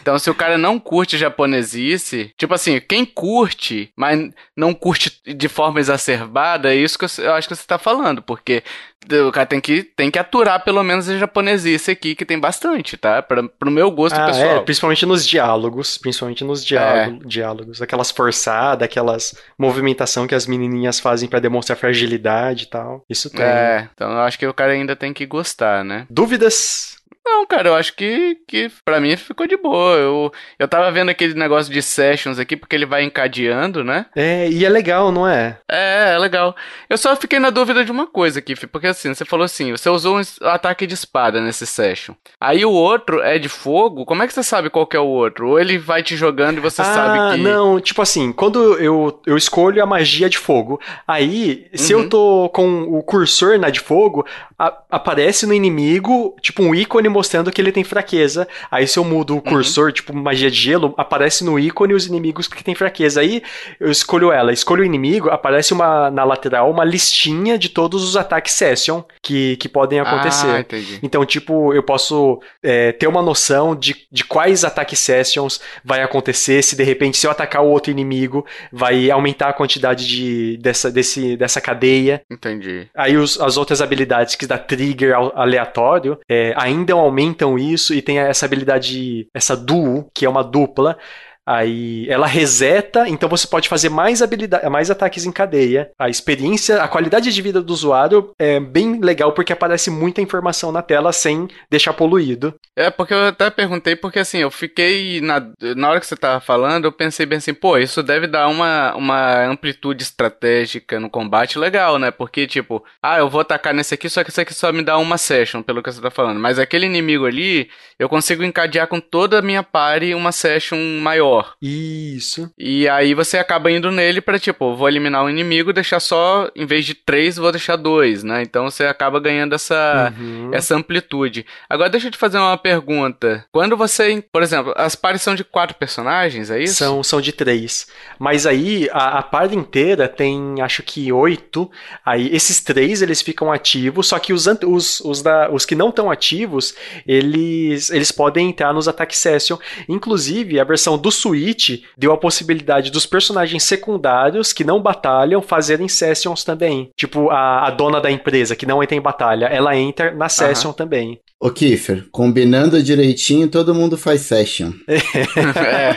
Então, se o cara não curte japonesice, tipo assim, quem curte, mas não curte de forma exacerbada, é isso que eu, eu acho que você tá falando, porque o cara tem que, tem que aturar pelo menos a japonesice aqui, que tem bastante, tá? Pra, pro meu gosto ah, pessoal. É, principalmente nos diálogos, principalmente nos diálogo, é. diálogos. Aquelas forçadas, aquelas movimentação que as menininhas fazem para demonstrar fragilidade e tal. Isso tem. É, então eu acho que o cara ainda tem que gostar, né? Dúvidas? Não, cara, eu acho que, que pra mim ficou de boa. Eu, eu tava vendo aquele negócio de sessions aqui, porque ele vai encadeando, né? É, e é legal, não é? É, é legal. Eu só fiquei na dúvida de uma coisa aqui, porque assim, você falou assim, você usou um ataque de espada nesse session. Aí o outro é de fogo, como é que você sabe qual que é o outro? Ou ele vai te jogando e você ah, sabe que... não, tipo assim, quando eu, eu escolho a magia de fogo, aí, se uhum. eu tô com o cursor na de fogo, a, aparece no inimigo, tipo, um ícone mostrando que ele tem fraqueza. Aí se eu mudo o uhum. cursor, uhum. tipo magia de gelo, aparece no ícone os inimigos que tem fraqueza. Aí eu escolho ela, escolho o inimigo, aparece uma na lateral uma listinha de todos os ataques session que, que podem acontecer. Ah, então, tipo, eu posso é, ter uma noção de, de quais ataques sessions vai acontecer, se de repente se eu atacar o outro inimigo, vai aumentar a quantidade de, dessa, desse, dessa cadeia. Entendi. Aí os, as outras habilidades que dá trigger aleatório é, ainda aumentam isso e tem essa habilidade, essa duo, que é uma dupla, Aí ela reseta, então você pode fazer mais habilidade, mais ataques em cadeia. A experiência, a qualidade de vida do usuário é bem legal porque aparece muita informação na tela sem deixar poluído. É, porque eu até perguntei, porque assim, eu fiquei. Na, na hora que você tava falando, eu pensei bem assim, pô, isso deve dar uma, uma amplitude estratégica no combate legal, né? Porque, tipo, ah, eu vou atacar nesse aqui, só que esse aqui só me dá uma session, pelo que você tá falando. Mas aquele inimigo ali, eu consigo encadear com toda a minha party uma session maior Isso. E aí você acaba indo nele para tipo, vou eliminar um inimigo, deixar só, em vez de três, vou deixar dois, né? Então você acaba ganhando essa, uhum. essa amplitude. Agora deixa eu te fazer uma pergunta. Quando você, por exemplo, as pares são de quatro personagens, é isso? São, são de três. Mas aí a, a par inteira tem, acho que oito. Aí esses três eles ficam ativos, só que os, os, os, da, os que não estão ativos, eles, eles podem entrar nos Attack Session. Inclusive, a versão do Switch deu a possibilidade dos personagens secundários que não batalham fazerem sessions também. Tipo, a, a dona da empresa que não entra em batalha, ela entra na session uhum. também. Ô Kiefer, combinando direitinho, todo mundo faz session. é.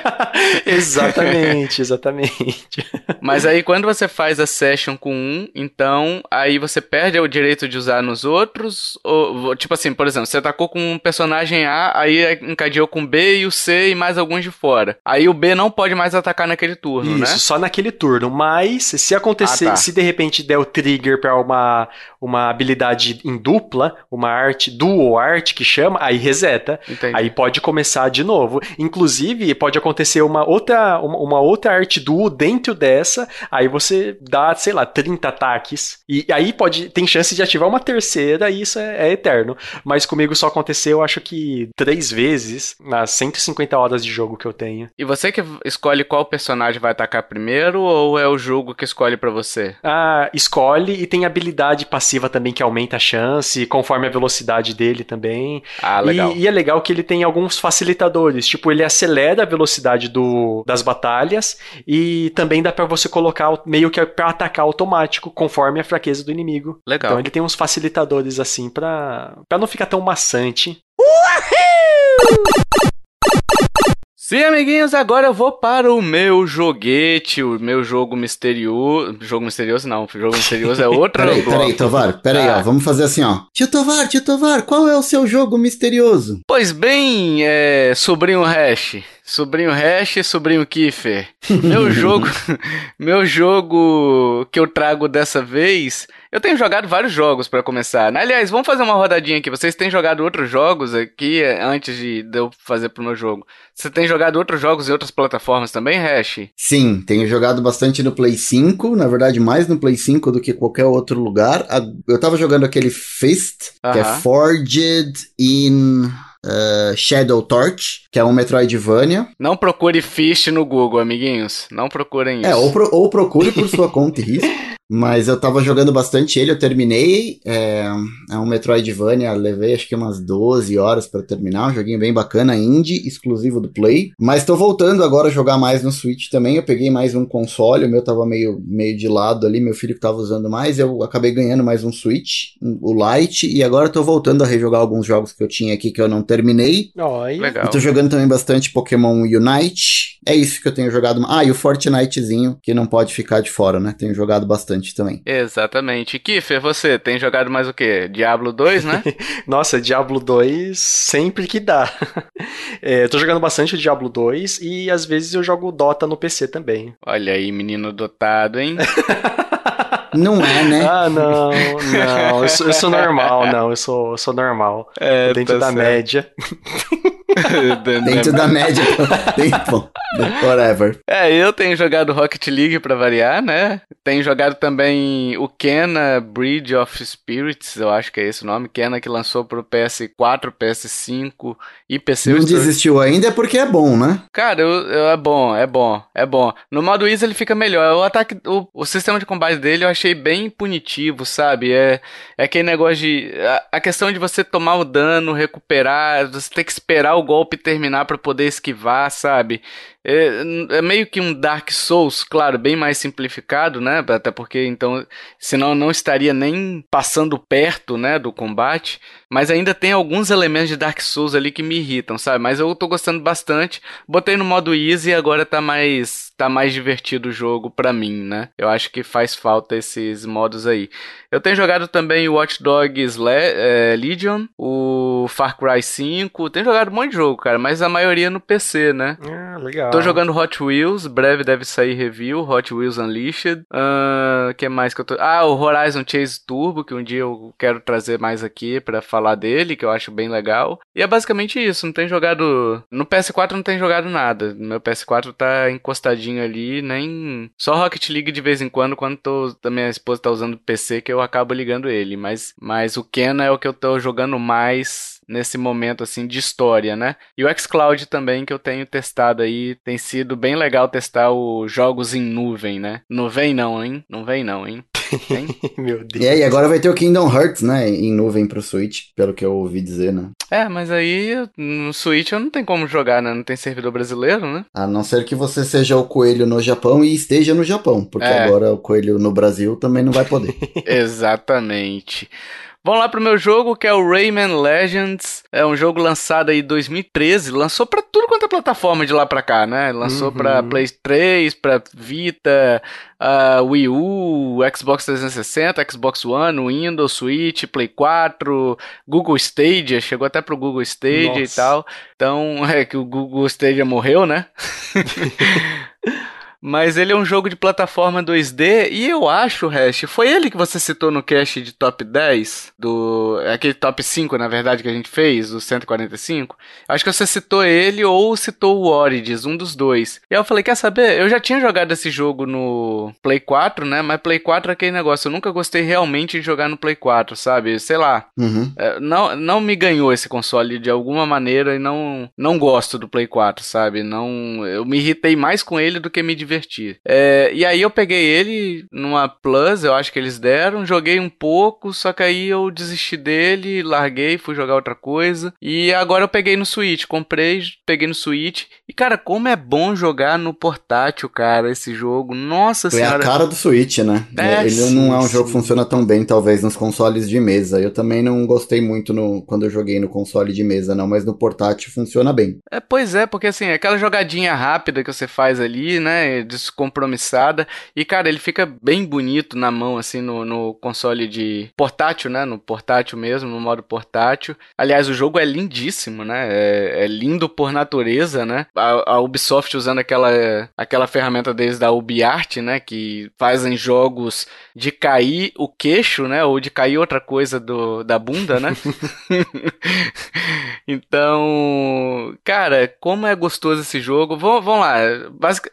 exatamente, exatamente. Mas aí quando você faz a session com um, então aí você perde o direito de usar nos outros? Ou, tipo assim, por exemplo, você atacou com um personagem A, aí encadeou com B e o C e mais alguns de fora. Aí o B não pode mais atacar naquele turno, Isso, né? Isso, só naquele turno. Mas se acontecer, ah, tá. se de repente der o trigger para uma, uma habilidade em dupla, uma arte art, arte que chama, aí reseta. Entendi. Aí pode começar de novo. Inclusive, pode acontecer uma outra, uma, uma, outra arte duo dentro dessa, aí você dá, sei lá, 30 ataques. E aí pode, tem chance de ativar uma terceira e isso é, é eterno. Mas comigo só aconteceu, acho que três vezes nas 150 horas de jogo que eu tenho. E você que escolhe qual personagem vai atacar primeiro ou é o jogo que escolhe para você? Ah, escolhe e tem habilidade passiva também que aumenta a chance conforme a velocidade dele também. Ah, legal. E, e, é legal que ele tem alguns facilitadores, tipo, ele acelera a velocidade do, das batalhas e também dá para você colocar meio que para atacar automático, conforme a fraqueza do inimigo. Legal. Então ele tem uns facilitadores assim para não ficar tão maçante. Uhul! Sim, amiguinhos, agora eu vou para o meu joguete, o meu jogo misterioso. Jogo misterioso não, jogo misterioso é outro. peraí, peraí, Tovar, peraí, ah. ó, vamos fazer assim, ó. Tio Tovar, tio Tovar, qual é o seu jogo misterioso? Pois bem, é. Sobrinho Hash. Sobrinho Hash e sobrinho Kiefer. Meu jogo, meu jogo que eu trago dessa vez, eu tenho jogado vários jogos para começar. Aliás, vamos fazer uma rodadinha aqui. Vocês têm jogado outros jogos aqui eh, antes de eu fazer pro meu jogo? Você tem jogado outros jogos em outras plataformas também, Hash? Sim, tenho jogado bastante no Play 5, na verdade mais no Play 5 do que qualquer outro lugar. Eu tava jogando aquele Fist, uh -huh. que é Forged in uh, Shadow Torch, que é um Metroidvania. Não procure Fish no Google, amiguinhos. Não procurem é, isso. É, ou, pro, ou procure por sua conta e risco. Mas eu tava jogando bastante ele, eu terminei. É, é um Metroidvania, levei acho que umas 12 horas para terminar. Um joguinho bem bacana, indie, exclusivo do Play. Mas tô voltando agora a jogar mais no Switch também. Eu peguei mais um console, o meu tava meio, meio de lado ali, meu filho que tava usando mais. Eu acabei ganhando mais um Switch, o Lite, e agora tô voltando a rejogar alguns jogos que eu tinha aqui que eu não terminei. Oi. Legal. Eu tô jogando também bastante Pokémon Unite. É isso que eu tenho jogado. Ah, e o Fortnitezinho, que não pode ficar de fora, né? Tenho jogado bastante bastante também. Exatamente. Kiffer, você tem jogado mais o quê? Diablo 2, né? Nossa, Diablo 2 sempre que dá. é, eu tô jogando bastante o Diablo 2 e às vezes eu jogo Dota no PC também. Olha aí, menino dotado, hein? Não é, né? Ah, não, não. Eu sou, eu sou normal, não. Eu sou, eu sou normal. É, dentro tá da certo. média. Dentro da média tempo. Whatever. É, eu tenho jogado Rocket League pra variar, né? Tenho jogado também o Kena Bridge of Spirits, eu acho que é esse o nome. Kena que lançou pro PS4, PS5 e PC. Não desistiu ainda é porque é bom, né? Cara, eu, eu, é bom, é bom, é bom. No modo Easy ele fica melhor. O ataque, o, o sistema de combate dele eu achei bem punitivo, sabe? É, é aquele negócio de. A, a questão de você tomar o dano, recuperar, você ter que esperar o golpe terminar para poder esquivar, sabe? É, é, meio que um Dark Souls, claro, bem mais simplificado, né? Até porque então, senão não estaria nem passando perto, né, do combate. Mas ainda tem alguns elementos de Dark Souls ali que me irritam, sabe? Mas eu tô gostando bastante. Botei no modo easy e agora tá mais tá mais divertido o jogo pra mim, né? Eu acho que faz falta esses modos aí. Eu tenho jogado também o Watch Dogs Le é, Legion, o Far Cry 5. Tenho jogado um monte de jogo, cara, mas a maioria no PC, né? Ah, legal. Tô jogando Hot Wheels, breve deve sair review, Hot Wheels Unleashed. Uh, que mais que eu tô... Ah, o Horizon Chase Turbo, que um dia eu quero trazer mais aqui para falar dele, que eu acho bem legal. E é basicamente isso, não tem jogado... No PS4 não tem jogado nada. Meu PS4 tá encostadinho ali, nem... Só Rocket League de vez em quando, quando tô... a minha esposa tá usando o PC, que eu acabo ligando ele. Mas, mas o Ken é o que eu tô jogando mais nesse momento assim de história, né? E o xCloud também que eu tenho testado aí, tem sido bem legal testar os jogos em nuvem, né? Não vem não, hein? Não vem não, hein? Meu Deus. É, e agora vai ter o Kingdom Hearts, né? Em nuvem pro Switch, pelo que eu ouvi dizer, né? É, mas aí no Switch eu não tem como jogar, né? Não tem servidor brasileiro, né? A não ser que você seja o coelho no Japão e esteja no Japão, porque é. agora o coelho no Brasil também não vai poder. Exatamente. Vamos lá pro meu jogo, que é o Rayman Legends. É um jogo lançado aí em 2013. Lançou para tudo quanto é plataforma de lá pra cá, né? Lançou uhum. pra Play 3, pra Vita, uh, Wii U, Xbox 360, Xbox One, Windows, Switch, Play 4, Google Stadia. Chegou até pro Google Stadia Nossa. e tal. Então, é que o Google Stadia morreu, né? Mas ele é um jogo de plataforma 2D e eu acho, Hash, foi ele que você citou no cast de top 10, do aquele top 5, na verdade, que a gente fez, o 145. Acho que você citou ele ou citou o Origins, um dos dois. E eu falei, quer saber? Eu já tinha jogado esse jogo no Play 4, né? Mas Play 4 é aquele negócio, eu nunca gostei realmente de jogar no Play 4, sabe? Sei lá. Uhum. É, não, não me ganhou esse console de alguma maneira e não, não gosto do Play 4, sabe? Não, eu me irritei mais com ele do que me diverti divertir. É, e aí eu peguei ele numa Plus, eu acho que eles deram, joguei um pouco, só que aí eu desisti dele, larguei, fui jogar outra coisa. E agora eu peguei no Switch, comprei, peguei no Switch. E cara, como é bom jogar no portátil, cara, esse jogo. Nossa é senhora. É a cara do Switch, né? É, ele sim, não é um sim. jogo que funciona tão bem, talvez, nos consoles de mesa. Eu também não gostei muito no, quando eu joguei no console de mesa, não, mas no portátil funciona bem. É, pois é, porque assim, aquela jogadinha rápida que você faz ali, né? Descompromissada. E, cara, ele fica bem bonito na mão, assim, no, no console de portátil, né? No portátil mesmo, no modo portátil. Aliás, o jogo é lindíssimo, né? É, é lindo por natureza, né? A, a, Ubisoft usando aquela, aquela ferramenta deles da UbiArt, né? Que fazem jogos de cair o queixo, né? Ou de cair outra coisa do, da bunda, né? então, cara, como é gostoso esse jogo. Vamos, vamos lá.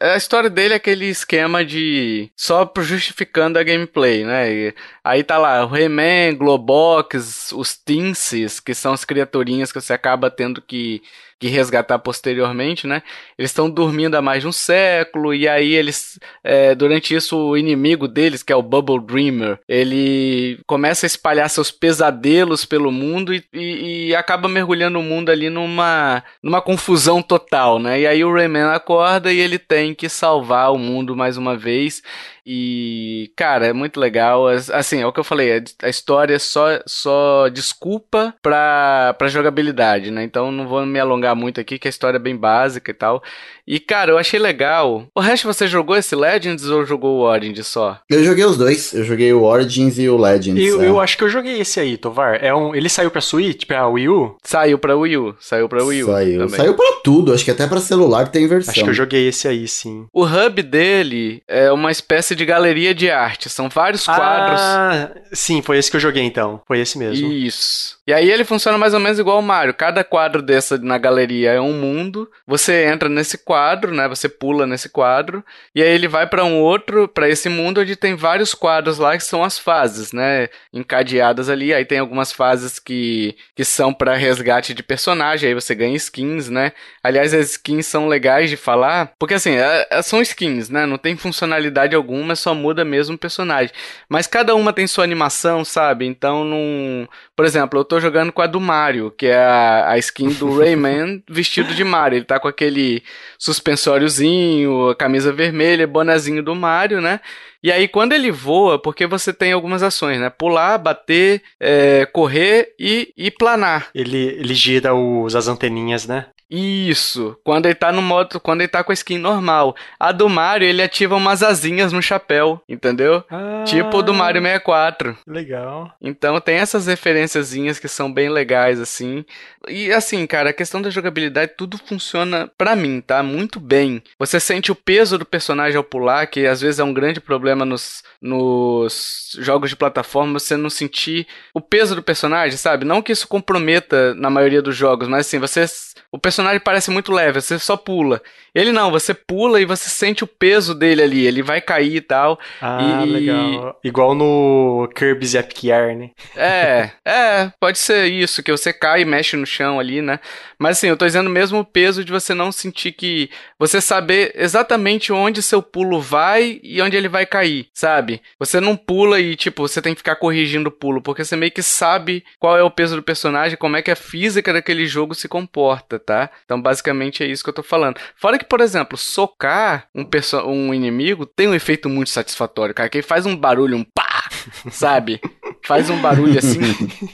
A história dele é aquele esquema de só justificando a gameplay, né? E aí tá lá o Rayman, Globox, os Tinses, que são as criaturinhas que você acaba tendo que que resgatar posteriormente, né? Eles estão dormindo há mais de um século e aí eles, é, durante isso, o inimigo deles, que é o Bubble Dreamer, ele começa a espalhar seus pesadelos pelo mundo e, e, e acaba mergulhando o mundo ali numa, numa confusão total, né? E aí o Rayman acorda e ele tem que salvar o mundo mais uma vez e, cara, é muito legal. Assim, é o que eu falei, a história é só, só desculpa pra, pra jogabilidade, né? Então não vou me alongar muito aqui, que a história é bem básica e tal. E, cara, eu achei legal. O resto você jogou esse Legends ou jogou o Origins só? Eu joguei os dois. Eu joguei o Origins e o Legends. Eu, é. eu acho que eu joguei esse aí, Tovar. É um, ele saiu pra Switch, pra Wii U? Saiu pra Wii U. Saiu pra Wii U. Saiu. Também. Saiu pra tudo. Acho que até pra celular tem versão. Acho que eu joguei esse aí, sim. O hub dele é uma espécie de galeria de arte. São vários quadros. Ah, sim, foi esse que eu joguei então. Foi esse mesmo. Isso. E aí ele funciona mais ou menos igual o Mario. Cada quadro dessa na galeria é um mundo. Você entra nesse quadro, né? Você pula nesse quadro e aí ele vai para um outro, para esse mundo onde tem vários quadros lá que são as fases, né? Encadeadas ali. Aí tem algumas fases que, que são para resgate de personagem. Aí você ganha skins, né? Aliás, as skins são legais de falar, porque assim, é, é, são skins, né? Não tem funcionalidade alguma, só muda mesmo o personagem. Mas cada uma tem sua animação, sabe? Então não, por exemplo, eu tô jogando com a do Mario, que é a, a skin do Rayman vestido de Mario. Ele tá com aquele suspensóriozinho, a camisa vermelha, bonezinho do Mario, né? E aí, quando ele voa, porque você tem algumas ações, né? Pular, bater, é, correr e, e planar. Ele, ele gira os, as anteninhas, né? Isso, quando ele tá no modo, quando ele tá com a skin normal. A do Mario, ele ativa umas asinhas no chapéu, entendeu? Ah, tipo o do Mario 64. Legal. Então tem essas referenciazinhas que são bem legais, assim. E assim, cara, a questão da jogabilidade, tudo funciona para mim, tá? Muito bem. Você sente o peso do personagem ao pular, que às vezes é um grande problema nos, nos jogos de plataforma, você não sentir o peso do personagem, sabe? Não que isso comprometa na maioria dos jogos, mas assim, você o personagem parece muito leve, você só pula. Ele não, você pula e você sente o peso dele ali, ele vai cair e tal. Ah, e... legal. Igual no Kirby's Epic Yarn, né? É, é, pode ser isso, que você cai e mexe no chão ali, né? Mas assim, eu tô dizendo mesmo o peso de você não sentir que. Você saber exatamente onde seu pulo vai e onde ele vai cair, sabe? Você não pula e, tipo, você tem que ficar corrigindo o pulo, porque você meio que sabe qual é o peso do personagem, como é que a física daquele jogo se comporta, tá? Então, basicamente é isso que eu tô falando. Fora que, por exemplo, socar um, um inimigo tem um efeito muito satisfatório, cara, que ele faz um barulho, um pá, sabe? Faz um barulho assim.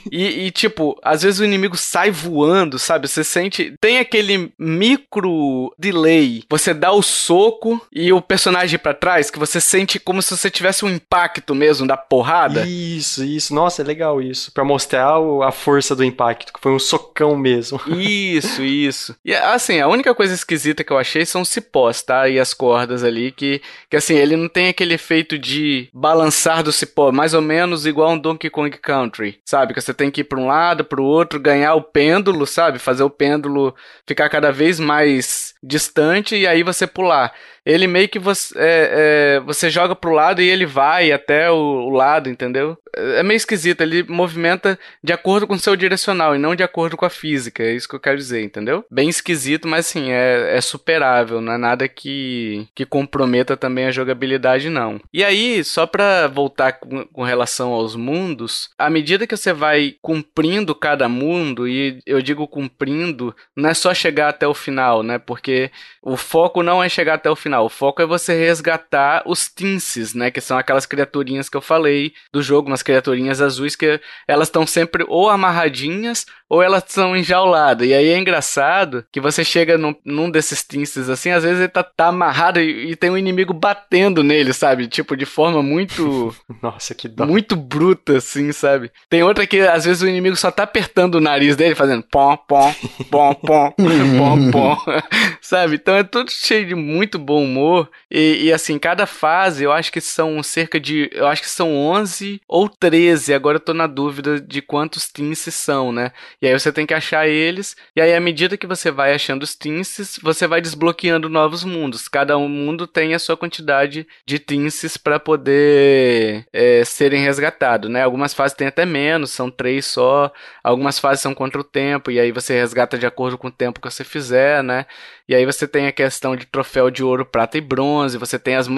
e, e, tipo, às vezes o inimigo sai voando, sabe? Você sente. Tem aquele micro delay. Você dá o soco e o personagem para trás, que você sente como se você tivesse um impacto mesmo da porrada. Isso, isso. Nossa, é legal isso. para mostrar a força do impacto, que foi um socão mesmo. Isso, isso. E assim, a única coisa esquisita que eu achei são os cipós, tá? E as cordas ali, que, que assim, ele não tem aquele efeito de balançar do cipó, mais ou menos igual um Donkey Donkey Kong Country, sabe? Que você tem que ir para um lado, para o outro, ganhar o pêndulo, sabe? Fazer o pêndulo ficar cada vez mais distante e aí você pular ele meio que você, é, é, você joga pro lado e ele vai até o, o, lado, entendeu? É meio esquisito, ele movimenta de acordo com o seu direcional e não de acordo com a física, é isso que eu quero dizer, entendeu? Bem esquisito, mas assim, é, é superável, não é nada que, que comprometa também a jogabilidade, não. E aí, só pra voltar com, com relação aos mundos, à medida que você vai cumprindo cada mundo, e eu digo cumprindo, não é só chegar até o final, né? Porque o foco não é chegar até o final O foco é você resgatar os Tinces, né? Que são aquelas criaturinhas que eu falei do jogo, umas criaturinhas azuis que elas estão sempre ou amarradinhas ou elas são enjauladas. E aí é engraçado que você chega num, num desses Tinces assim, às vezes ele tá, tá amarrado e, e, tem um inimigo batendo nele, sabe? Tipo, de forma muito. Nossa, que dó. Muito bruta, assim, sabe? Tem outra que às vezes o inimigo só tá apertando o nariz dele, fazendo pom, pom, pom, pom, pom, pom, sabe? Então é tudo cheio de muito bom humor. E, e, assim, cada fase eu acho que são cerca de. Eu acho que são 11 ou 13. Agora eu tô na dúvida de quantos Tinces são, né? E aí você tem que achar eles. E aí, à medida que você vai achando os Tinces, você vai desbloqueando novos mundos. Cada um mundo tem a sua quantidade de Tinces para poder é, serem resgatados, né? Algumas fases tem até menos, são três só. Algumas fases são contra o tempo. E aí você resgata de acordo com o tempo que você fizer, né? E aí você tem a questão de troféu de ouro, prata e bronze. Você tem as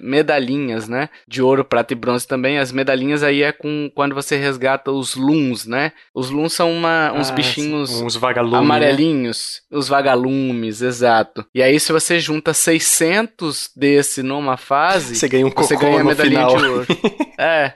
medalhinhas, né? De ouro, prata e bronze também. As medalhinhas aí é com quando você resgata os Loons, né? Os Loons são uma, uns ah, bichinhos uns vagalumes, amarelinhos, né? os vagalumes, exato. E aí se você junta 600 desse numa fase, você ganha um cocô você ganha a medalhinha final. de ouro. é.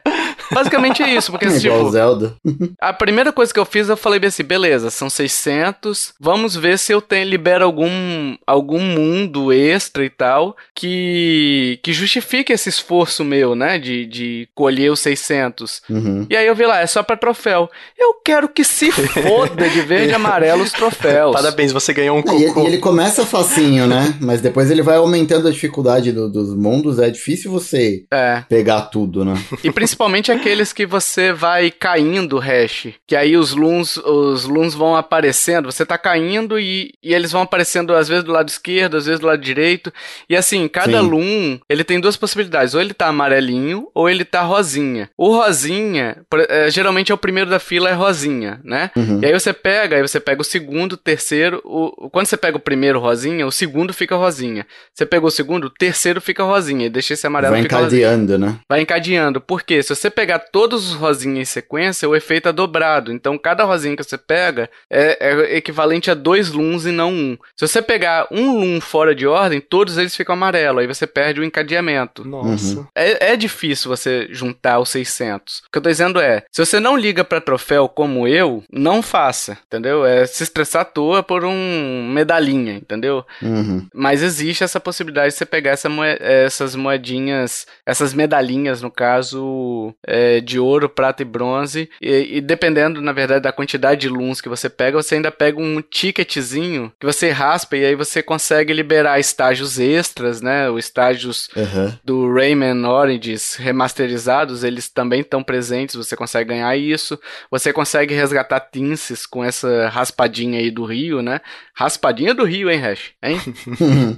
Basicamente é isso, porque É igual tipo, Zelda. a primeira coisa que eu fiz, eu falei bem assim, beleza, são 600, vamos ver se eu tenho, libero algum, algum mundo extra e tal, que, que justifique esse esforço meu, né, de, de colher os 600. Uhum. E aí eu vi lá, é só pra troféu. Eu quero que se foda de verde e amarelo os troféus. Parabéns, você ganhou um cocô. e ele começa facinho, né? Mas depois ele vai aumentando a dificuldade do- dos mundos. É difícil você É. pegar tudo, né? E principalmente aqueles que você vai caindo hash. Que aí os loons, os loons vão aparecendo, você tá caindo e, e eles vão aparecendo às vezes do lado esquerdo, às vezes do lado direito. E assim, cada Sim. loon, ele tem duas possibilidades. Ou ele tá amarelinho, ou ele tá rosinha. O rosinha, é, geralmente é o primeiro da fila, é rosinha, né? Uhum. E aí você pega, aí você pega o segundo, o terceiro. O, quando você pega o primeiro rosinha, o segundo fica rosinha. Você pegou o segundo, o terceiro fica rosinha. E deixa esse amarelo Vai rosinha. encadeando, né? Vai encadeando. Porque se você pegar todos os rosinhas em sequência, o efeito é dobrado. Então cada rosinha que você pega é, é equivalente a dois loons e não um. Se você pegar um loon fora de ordem, todos eles ficam amarelo. Aí você perde o encadeamento. Nossa. É, é difícil você juntar os 600. O que eu tô dizendo é, se você não liga pra troféu como eu, não faça, entendeu? É se estressar à toa por um medalhinha, entendeu? Uhum. Mas existe essa possibilidade de você pegar essa moe- essas moedinhas, essas medalhinhas, no caso, é, de ouro, prata e bronze. E, e dependendo, na verdade, da quantidade de luns que você pega, você ainda pega um ticketzinho que você raspa e aí você consegue liberar estágios extras, né? Os estágios Uhum. do Rayman Origins remasterizados, eles também estão presentes, você consegue ganhar isso. Você consegue resgatar Tinses com essa raspadinha aí do Rio, né? Raspadinha do Rio, hein, Hash? Hein?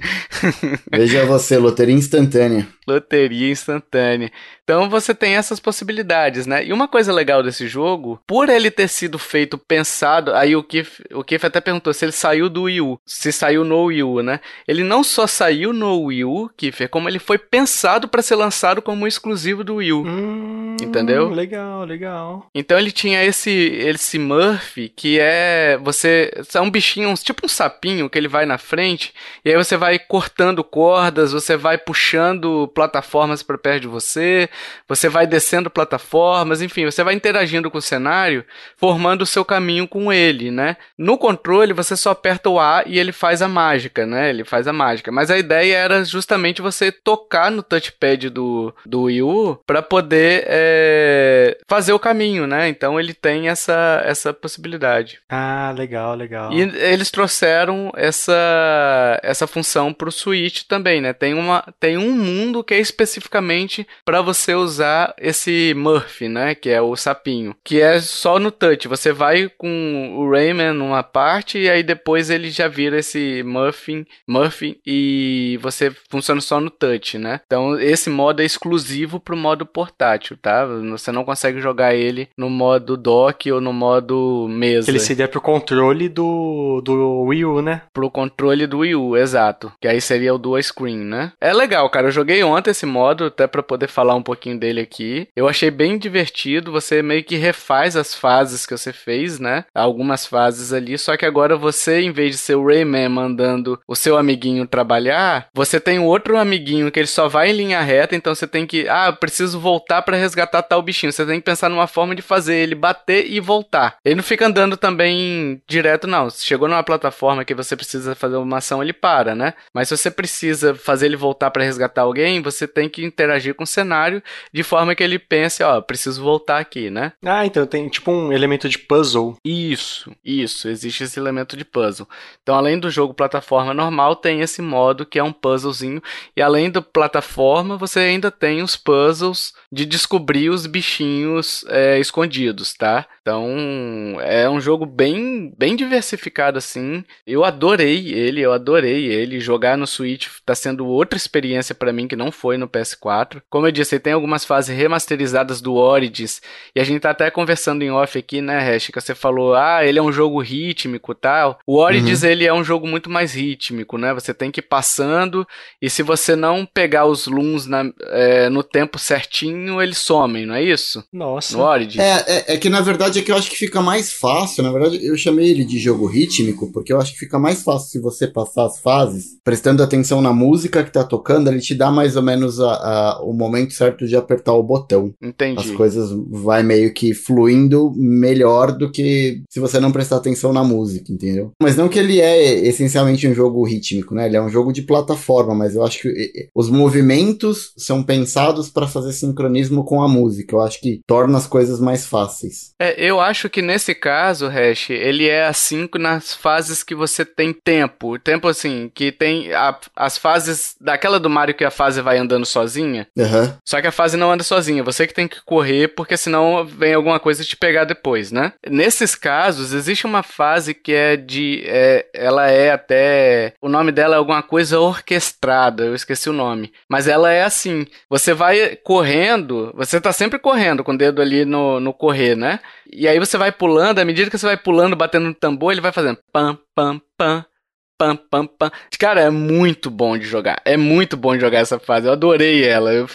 Veja você, loteria instantânea. Loteria instantânea. Então você tem essas possibilidades, né? E uma coisa legal desse jogo, por ele ter sido feito pensado, aí o Keith, o Keith até perguntou se ele saiu do Wii U, se saiu no Wii U, né? Ele não só saiu no Wii U, Keith, como ele foi pensado para ser lançado como um exclusivo do Wii U. Hum, Entendeu? Legal, legal. Então ele tinha esse esse Murphy que é você é um bichinho, um- tipo um sapinho que ele vai na frente e aí você vai cortando cordas, você vai puxando plataformas para perto de você, você vai descendo plataformas, enfim, você vai interagindo com o cenário, formando o seu caminho com ele, né? No controle você só aperta o A e ele faz a mágica, né? Ele faz a mágica. Mas a ideia era justamente você tocar no touchpad do, do Wii U para poder é, fazer o caminho, né? Então ele tem essa, essa possibilidade. Ah, legal, legal. E eles trouxeram essa, essa função pro Switch também, né? Tem, uma, tem um mundo que é especificamente para você usar esse Murphy, né? Que é o sapinho. Que é só no touch. Você vai com o Rayman numa parte e aí depois ele já vira esse Murphy, Murphy e você funciona só no touch, né? Então esse modo é exclusivo pro modo portátil, tá? Você não consegue jogar ele no modo dock ou no modo mesa. Ele seria pro controle do, do Wii U, né? Pro controle do Wii U, exato. Que aí seria o dual screen, né? É legal, cara. Eu joguei ontem esse modo, até pra poder falar um pouquinho dele aqui. Eu achei bem divertido. Você meio que refaz as fases que você fez, né? Algumas fases ali. Só que agora você, em vez de ser o Rayman mandando o seu amiguinho trabalhar, você tem outro amiguinho que ele só vai em linha reta. Então você tem que. Ah, preciso voltar pra resgatar tal bichinho. Você tem que pensar numa forma de fazer ele bater e voltar. Ele não fica andando também direto, não. Se chegou numa plataforma que você precisa fazer uma ação, ele para, né? Mas se você precisa fazer ele voltar pra resgatar alguém, você tem que interagir com o cenário de forma que ele pense, ó, preciso voltar aqui, né? Ah, então tem tipo um elemento de puzzle. Isso, isso, existe esse elemento de puzzle. Então, além do jogo plataforma normal, tem esse modo que é um puzzlezinho. E além do plataforma, você ainda tem os puzzles de descobrir os bichinhos é, escondidos, tá? Então, é um jogo bem, bem diversificado assim. Eu adorei ele, eu adorei ele. Jogar no Switch tá sendo outra experiência pra mim que não foi no PS4. Como eu disse, ele tem algumas fases remasterizadas do Origins. E a gente tá até conversando em off aqui, né, Hash, que você falou, ah, ele é um jogo rítmico e tal. O Origins, uhum. ele é um jogo muito mais rítmico, né? Você tem que ir passando e se você não pegar os looms na, é, no tempo certinho, eles somem, não é isso? Nossa. No Origins. É, é, é, que na verdade é que eu acho que fica mais fácil. Na verdade, eu chamei ele de jogo rítmico porque eu acho que fica mais fácil se você passar as fases prestando atenção na música que tá tocando, ele te dá mais ou menos a, a, o momento certo de apertar o botão. Entendi. As coisas vai meio que fluindo melhor do que se você não prestar atenção na música, entendeu? Mas não que ele é essencialmente um jogo rítmico, né? Ele é um jogo de plataforma, mas eu acho que os movimentos são pensados para fazer sincronismo com a música. Eu acho que torna as coisas mais fáceis. É, eu acho que nesse caso, Hash, ele é assim nas fases que você tem tempo. Tempo assim, que tem a, as fases daquela do Mario que a fase vai andando sozinha. Uhum. Só que a fase não anda sozinha. Você que tem que correr, porque senão vem alguma coisa te pegar depois, né? Nesses casos, existe uma fase que é de. É, ela é até. O nome dela é alguma coisa orquestrada. Eu esqueci o nome. Mas ela é assim. Você vai correndo. Você tá sempre correndo com o dedo ali no, no correr, né? E aí você vai pulando, à medida que você vai pulando, batendo no tambor, ele vai fazendo pam, pam, pam, pam, pam, pam. Cara, é muito bom de jogar. É muito bom de jogar essa fase. Eu adorei ela. Eu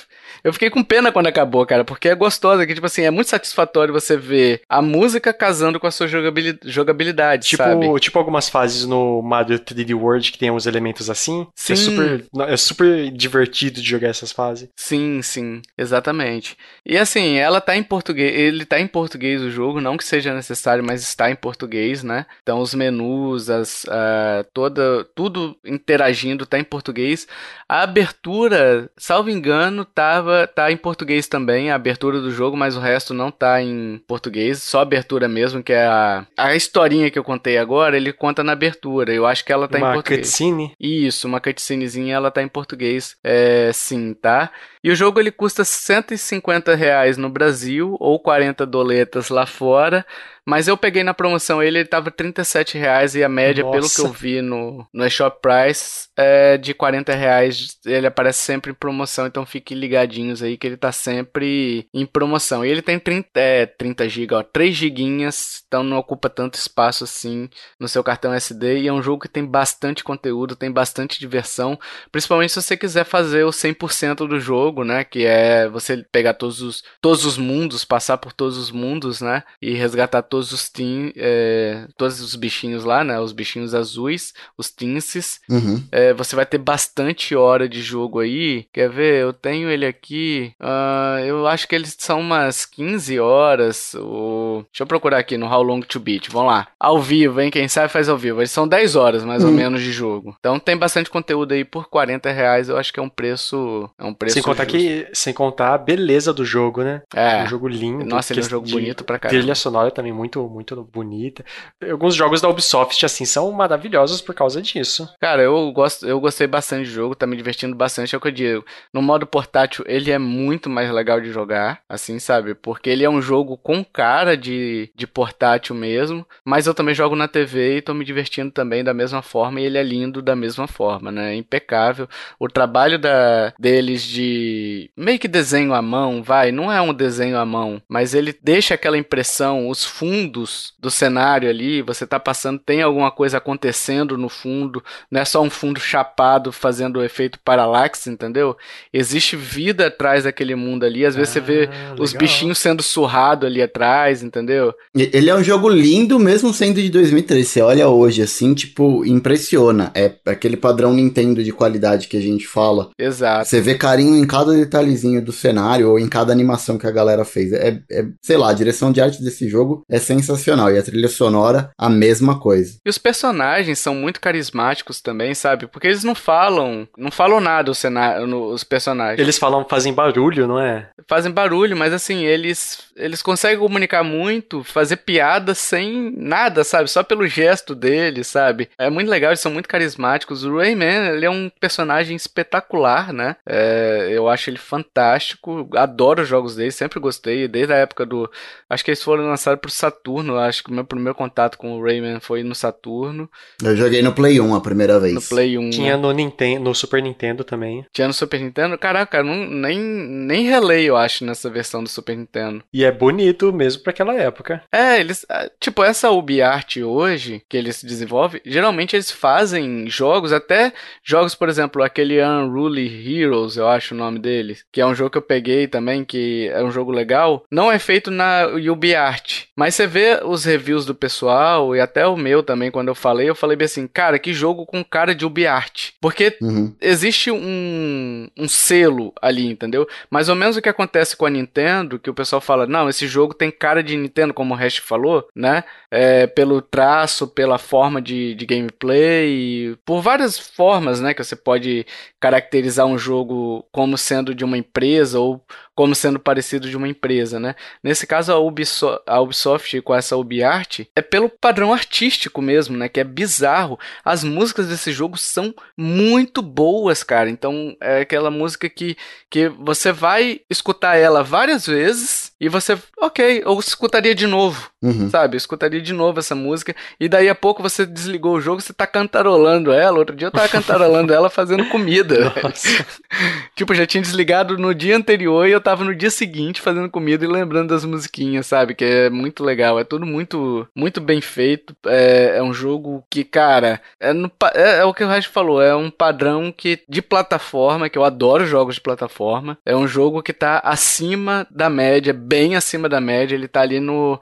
eu fiquei com pena quando acabou, cara, porque é gostosa, que, tipo assim, é muito satisfatório você ver a música casando com a sua jogabilidade, tipo, sabe? Tipo algumas fases no Mario 3D World que tem uns elementos assim. Sim. É super, é super divertido de jogar essas fases. Sim, sim, exatamente. E assim, ela tá em português, ele tá em português o jogo, não que seja necessário, mas está em português, né? Então os menus, as, uh, toda, tudo interagindo tá em português. A abertura, salvo engano, tava tá em português também, a abertura do jogo, mas o resto não tá em português, só a abertura mesmo, que é a, a historinha que eu contei agora, ele conta na abertura. Eu acho que ela tá uma em português. Uma cutscene? Isso, uma cutscenezinha, ela tá em português, é, sim, tá? E o jogo ele custa 150 reais no Brasil ou 40 doletas lá fora. Mas eu peguei na promoção ele, ele tava 37 reais e a média, Nossa. pelo que eu vi no, no eShop Price, é de 40 reais. Ele aparece sempre em promoção, então fiquem ligadinhos aí que ele tá sempre em promoção. E ele tem 30, é, 30 GB, ó, 3 giguinhas, então não ocupa tanto espaço assim no seu cartão SD. E é um jogo que tem bastante conteúdo, tem bastante diversão, principalmente se você quiser fazer o 100% do jogo, né? Que é você pegar todos os, todos os mundos, passar por todos os mundos, né? E resgatar todos todos os tin, é, todos os bichinhos lá, né? Os bichinhos azuis, os tinces. Uhum. É, você vai ter bastante hora de jogo aí. Quer ver? Eu tenho ele aqui. Uh, eu acho que eles são umas 15 horas. Ou... Deixa eu procurar aqui no How Long to Beat. Vamos lá. Ao vivo, hein? Quem sabe faz ao vivo. Eles são 10 horas mais uhum. ou menos de jogo. Então tem bastante conteúdo aí por 40 reais. Eu acho que é um preço. É um preço. Sem contar justo. que. Sem contar a beleza do jogo, né? É. Um jogo lindo. Nossa, ele é um jogo bonito pra caramba. Trilha sonora também muito muito, muito bonita. Alguns jogos da Ubisoft, assim, são maravilhosos por causa disso. Cara, eu, gosto, eu gostei bastante do jogo, tá me divertindo bastante, é o que eu digo. No modo portátil, ele é muito mais legal de jogar, assim, sabe? Porque ele é um jogo com cara de, de portátil mesmo, mas eu também jogo na TV e tô me divertindo também da mesma forma, e ele é lindo da mesma forma, né? Impecável. O trabalho da, deles de meio que desenho à mão, vai, não é um desenho à mão, mas ele deixa aquela impressão, os fundos fundos do cenário ali, você tá passando, tem alguma coisa acontecendo no fundo, não é só um fundo chapado fazendo o efeito paralaxe, entendeu? Existe vida atrás daquele mundo ali, às vezes ah, você vê legal. os bichinhos sendo surrado ali atrás, entendeu? Ele é um jogo lindo mesmo sendo de 2013, você olha hoje assim, tipo, impressiona, é aquele padrão Nintendo de qualidade que a gente fala. Exato. Você vê carinho em cada detalhezinho do cenário ou em cada animação que a galera fez. É, é sei lá, a direção de arte desse jogo é sensacional. E a trilha sonora, a mesma coisa. E os personagens são muito carismáticos também, sabe? Porque eles não falam, não falam nada os, cenário, os personagens. Eles falam, fazem barulho, não é? Fazem barulho, mas assim, eles eles conseguem comunicar muito, fazer piada sem nada, sabe? Só pelo gesto deles, sabe? É muito legal, eles são muito carismáticos. O Rayman, ele é um personagem espetacular, né? É, eu acho ele fantástico. Adoro os jogos dele, sempre gostei. Desde a época do. Acho que eles foram lançados pro Saturno. Acho que o meu primeiro contato com o Rayman foi no Saturno. Eu joguei no Play 1 a primeira vez. No Play 1. Tinha né? no Nintendo, no Super Nintendo também. Tinha no Super Nintendo? Caraca, não, nem, nem relei, eu acho, nessa versão do Super Nintendo. E é bonito mesmo para aquela época. É, eles. Ah, tipo, essa UbiArt hoje, que eles desenvolvem, geralmente eles fazem jogos, até jogos, por exemplo, aquele Unruly Heroes, eu acho o nome dele, que é um jogo que eu peguei também, que é um jogo legal, não é feito na UbiArt. Mas você vê os reviews do pessoal, e até o meu também, quando eu falei, eu falei bem assim, cara, que jogo com cara de UbiArt. Porque uhum. existe um, um selo ali, entendeu? Mais ou menos o que acontece com a Nintendo, que o pessoal fala, não, esse jogo tem cara de Nintendo, como o Hash falou, né? É, pelo traço, pela forma de, de gameplay, por várias formas, né? Que você pode caracterizar um jogo como sendo de uma empresa ou como sendo parecido de uma empresa, né? Nesse caso, a Ubisoft, a Ubisoft com essa UbiArt é pelo padrão artístico mesmo, né? Que é bizarro. As músicas desse jogo são muito boas, cara. Então, é aquela música que, que você vai escutar ela várias vezes e você, ok, eu escutaria de novo, uhum. sabe? Eu escutaria de novo essa música e daí a pouco você desligou o jogo, você tá cantarolando ela. Outro dia eu tava cantarolando ela fazendo comida. tipo, já tinha desligado no dia anterior e eu tava no dia seguinte fazendo comida e lembrando das musiquinhas, sabe? Que é muito legal, é tudo muito muito bem feito. É, é um jogo que, cara, é, no, é, é o que o resto falou, é um padrão que de plataforma, que eu adoro jogos de plataforma. É um jogo que tá acima da média bem acima da média. Ele tá ali no.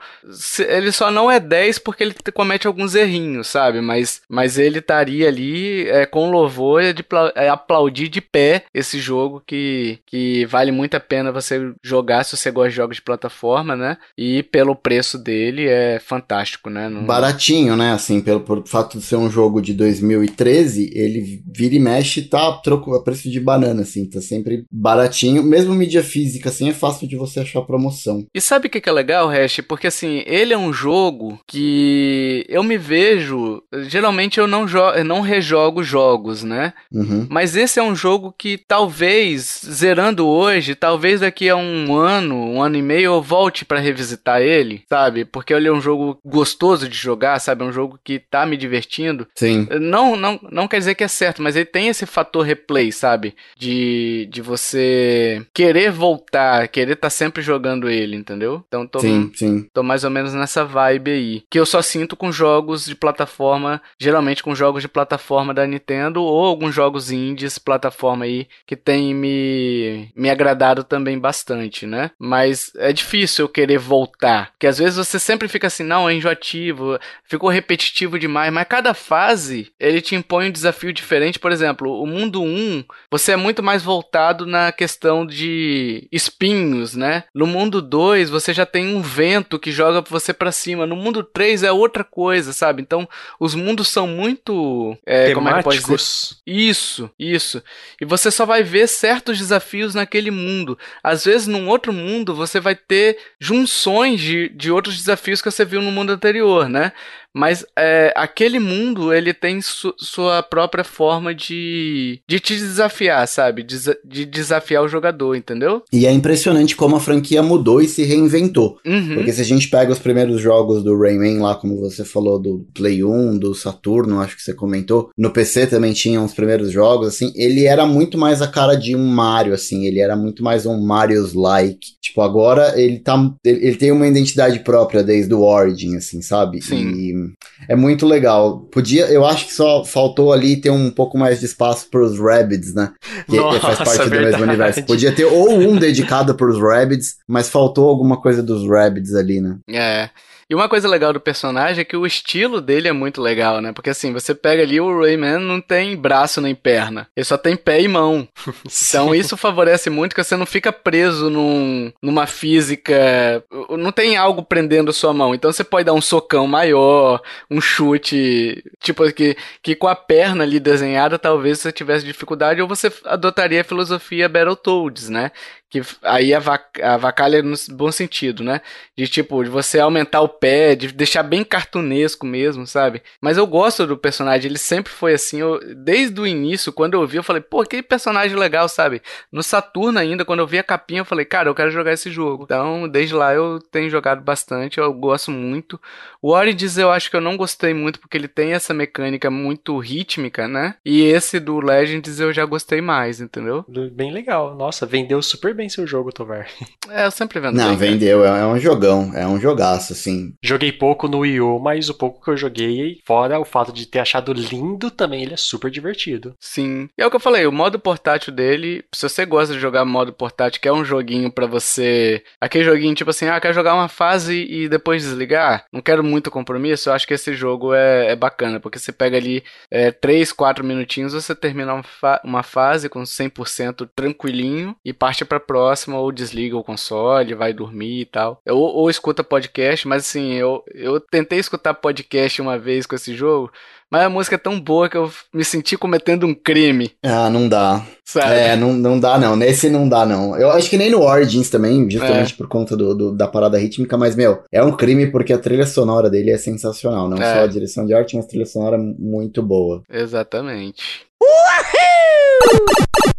Ele só não é 10 porque ele comete alguns errinhos, sabe? Mas, mas ele estaria ali é, com louvor de é, aplaudir de pé esse jogo que, que vale muito a pena você jogar se você gosta de jogos de plataforma, né? E pelo preço dele é fantástico, né? Não... Baratinho, né? Assim, pelo, pelo fato de ser um jogo de 2013, ele vira e mexe tá troco a preço de banana, assim, tá sempre baratinho. Mesmo mídia física, assim, é fácil de você achar promoção. E sabe o que é legal, Hash? Porque assim, ele é um jogo que eu me vejo. Geralmente eu não, eu não rejogo jogos, né? Uhum. Mas esse é um jogo que talvez, zerando hoje, talvez daqui a um ano, um ano e meio, eu volte para revisitar ele, sabe? Porque ele é um jogo gostoso de jogar, sabe? É um jogo que tá me divertindo. Sim. Não, não, não quer dizer que é certo, mas ele tem esse fator replay, sabe? De, de você querer voltar, querer estar tá sempre jogando ele, entendeu? Então tô, sim, sim. tô mais ou menos nessa vibe aí. Que eu só sinto com jogos de plataforma, geralmente com jogos de plataforma da Nintendo ou alguns jogos indies, plataforma aí, que tem me, me agradado também bastante, né? Mas é difícil eu querer voltar. Porque às vezes você sempre fica assim, não, é enjoativo, ficou repetitivo demais, mas cada fase ele te impõe um desafio diferente. Por exemplo, o mundo 1, você é muito mais voltado na questão de espinhos, né? No mundo mundo 2, você já tem um vento que joga você para cima. No mundo 3 é outra coisa, sabe? Então, os mundos são muito. É, Como é que pode dizer? Isso, isso. E você só vai ver certos desafios naquele mundo. Às vezes, num outro mundo, você vai ter junções de, de outros desafios que você viu no mundo anterior, né? Mas é, aquele mundo, ele tem su sua própria forma de, de te desafiar, sabe? De, de, desafiar o jogador, entendeu? E é impressionante como a franquia mudou e se reinventou. Uhum. Porque se a gente pega os primeiros jogos do Rayman lá, como você falou, do Play 1, do Saturno, acho que você comentou, no PC também tinham os primeiros jogos, assim, ele era muito mais a cara de um Mario, assim, ele era muito mais um Mario's-like. Tipo, agora ele tá. Ele, ele, tem uma identidade própria desde o Origin, assim, sabe? Sim. E é muito legal. Podia, eu acho que só faltou ali ter um pouco mais de espaço para os Rabbids, né? Que, Nossa, faz parte do mesmo universo. Podia ter ou um dedicado para os Rabbids, mas faltou alguma coisa dos Rabbids ali, né? É. E uma coisa legal do personagem é que o estilo dele é muito legal, né? Porque assim, você pega ali o Rayman não tem braço nem perna. Ele só tem pé e mão. então isso favorece muito que você não fica preso num, numa física. Não tem algo prendendo sua mão. Então você pode dar um socão maior, um chute. Tipo, que, que com a perna ali desenhada, talvez você tivesse dificuldade, ou você adotaria a filosofia Battletoads, né? Que aí avacalha no bom sentido, né? De tipo, de você aumentar o pé, de deixar bem cartunesco mesmo, sabe? Mas eu gosto do personagem, ele sempre foi assim. Eu, desde o início, quando eu vi, eu falei, pô, que personagem legal, sabe? No Saturno ainda, quando eu vi a capinha, eu falei, cara, eu quero jogar esse jogo. Então, desde lá eu tenho jogado bastante, eu gosto muito. O Origins eu acho que eu não gostei muito porque ele tem essa mecânica muito rítmica, né? E esse do Legends eu já gostei mais, entendeu? Bem legal. Nossa, vendeu super bem seu jogo, Tovar. É, eu sempre vendo. Não, bem, vendeu. É, é um jogão. É um jogaço, assim. Joguei pouco no Wii U, mas o pouco que eu joguei, fora o fato de ter achado lindo também, ele é super divertido. Sim. E é o que eu falei, o modo portátil dele, se você gosta de jogar modo portátil, que é um joguinho para você. Aquele joguinho tipo assim, ah, quer jogar uma fase e depois desligar? Não quero muito compromisso, eu acho que esse jogo é, é bacana, porque você pega ali é, 3, 4 minutinhos, você termina uma, fa uma fase com 100% tranquilinho e parte pra próxima, ou desliga o console, vai dormir e tal. Ou, ou escuta podcast, mas assim, eu, eu tentei escutar podcast uma vez com esse jogo, mas a música é tão boa que eu me senti cometendo um crime. Ah, não dá. Sabe? É, não, não dá não. Nesse não dá não. Eu acho que nem no Origins também, justamente é. por conta do, do, da parada rítmica, mas, meu, é um crime porque a trilha sonora dele é sensacional. Não é. só a direção de arte, mas a trilha sonora muito boa. Exatamente. Uhul!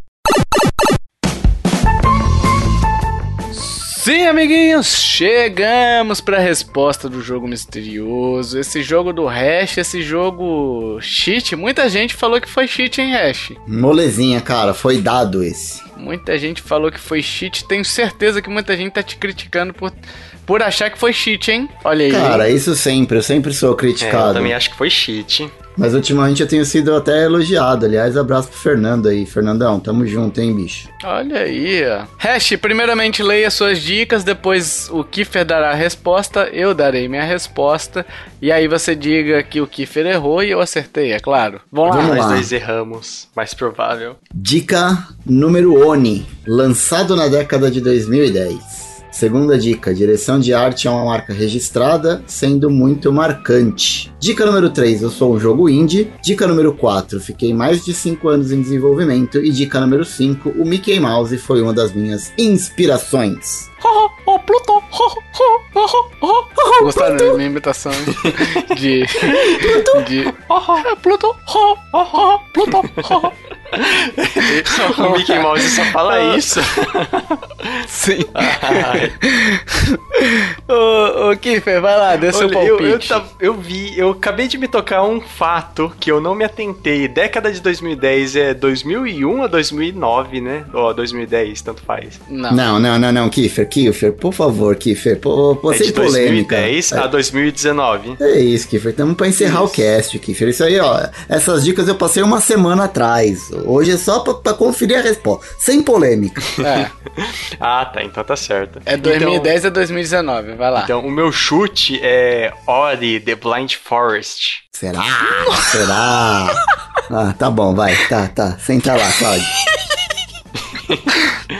Sim, amiguinhos, chegamos para a resposta do jogo misterioso. Esse jogo do Hash, esse jogo cheat. Muita gente falou que foi cheat, hein, Hash? Molezinha, cara, foi dado esse. Muita gente falou que foi cheat. Tenho certeza que muita gente tá te criticando por, por achar que foi cheat, hein? Olha aí. Cara, isso sempre, eu sempre sou criticado. É, eu também acho que foi cheat. Mas ultimamente eu tenho sido até elogiado. Aliás, abraço pro Fernando aí. Fernandão, tamo junto, hein, bicho? Olha aí, ó. Hash, primeiramente leia suas dicas, depois o Kiffer dará a resposta, eu darei minha resposta, e aí você diga que o Kiffer errou e eu acertei, é claro. Vamos lá. Vamos Nós dois erramos, mais provável. Dica número ONI, lançado na década de 2010. Segunda dica: direção de arte é uma marca registrada, sendo muito marcante. Dica número 3: eu sou um jogo indie. Dica número 4: fiquei mais de 5 anos em desenvolvimento. E dica número 5: o Mickey Mouse foi uma das minhas inspirações. Oh, Pluto! Gostaram da minha imitação de. de. Pluto! Pluto! o Mickey Mouse só fala isso. Sim. ô, ô Kiffer, vai lá, dê seu palpite. Eu, eu, eu, vi, eu acabei de me tocar um fato que eu não me atentei. Década de 2010 é 2001 a 2009, né? Ou 2010, tanto faz. Não, não, não, não, não Kiffer, Kiffer, por favor, Kiffer, pô, pô, é sem de polêmica. 2010 é. a 2019. É isso, Kiffer, estamos pra encerrar isso. o cast, Kiffer. Isso aí, ó, essas dicas eu passei uma semana atrás. Hoje é só pra, pra conferir a resposta, sem polêmica. É. ah, tá, então tá certo. É 2010 então, a 2019, vai lá. Então, o meu chute é Ori The Blind Forest. Será? Será? ah, tá bom, vai, tá, tá. Senta lá, Claudio.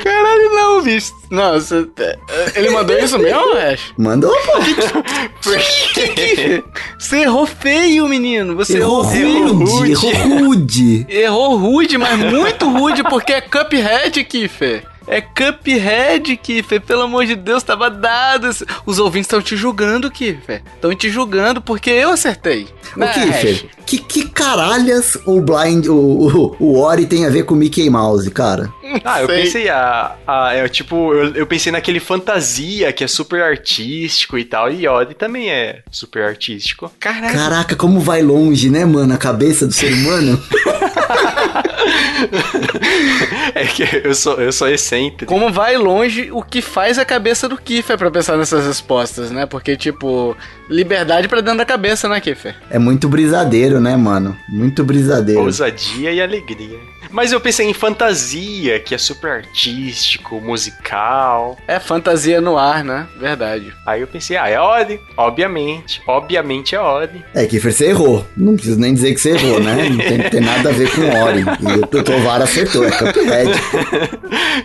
Caralho, não, bicho. É, ele mandou isso mesmo, Ash? Mandou, pô. Você errou feio, menino. Você errou, errou. Rude. Errou rude. Errou rude, mas muito rude, porque é Cuphead, Kiffer. É Cuphead, Kiffer. Pelo amor de Deus, tava dado. Os ouvintes estão te julgando, Kiffer. Estão te julgando porque eu acertei. O né, Kiffer, que, que caralhas o Blind, o, o, o Ori tem a ver com Mickey Mouse, cara? Ah, eu pensei, a, a, é, tipo, eu, eu, pensei naquele fantasia que é super artístico e tal, e Ori também é super artístico. Caraca. Caraca, como vai longe, né, mano, a cabeça do ser humano? é que eu sou, eu sou excêntrico. Como vai longe o que faz a cabeça do Kiffer pra pensar nessas respostas, né? Porque, tipo, liberdade pra dentro da cabeça, né, Kiffer? É muito brisadeiro, né, mano? Muito brisadeiro. Ousadia e alegria. Mas eu pensei em fantasia, que é super artístico, musical. É fantasia no ar, né? Verdade. Aí eu pensei, ah, é Ori. Obviamente. Obviamente é Ori. É, Kiffer, você errou. Não preciso nem dizer que você errou, né? Não tem, tem nada a ver com Ori. O Tovar acertou, é Cuphead.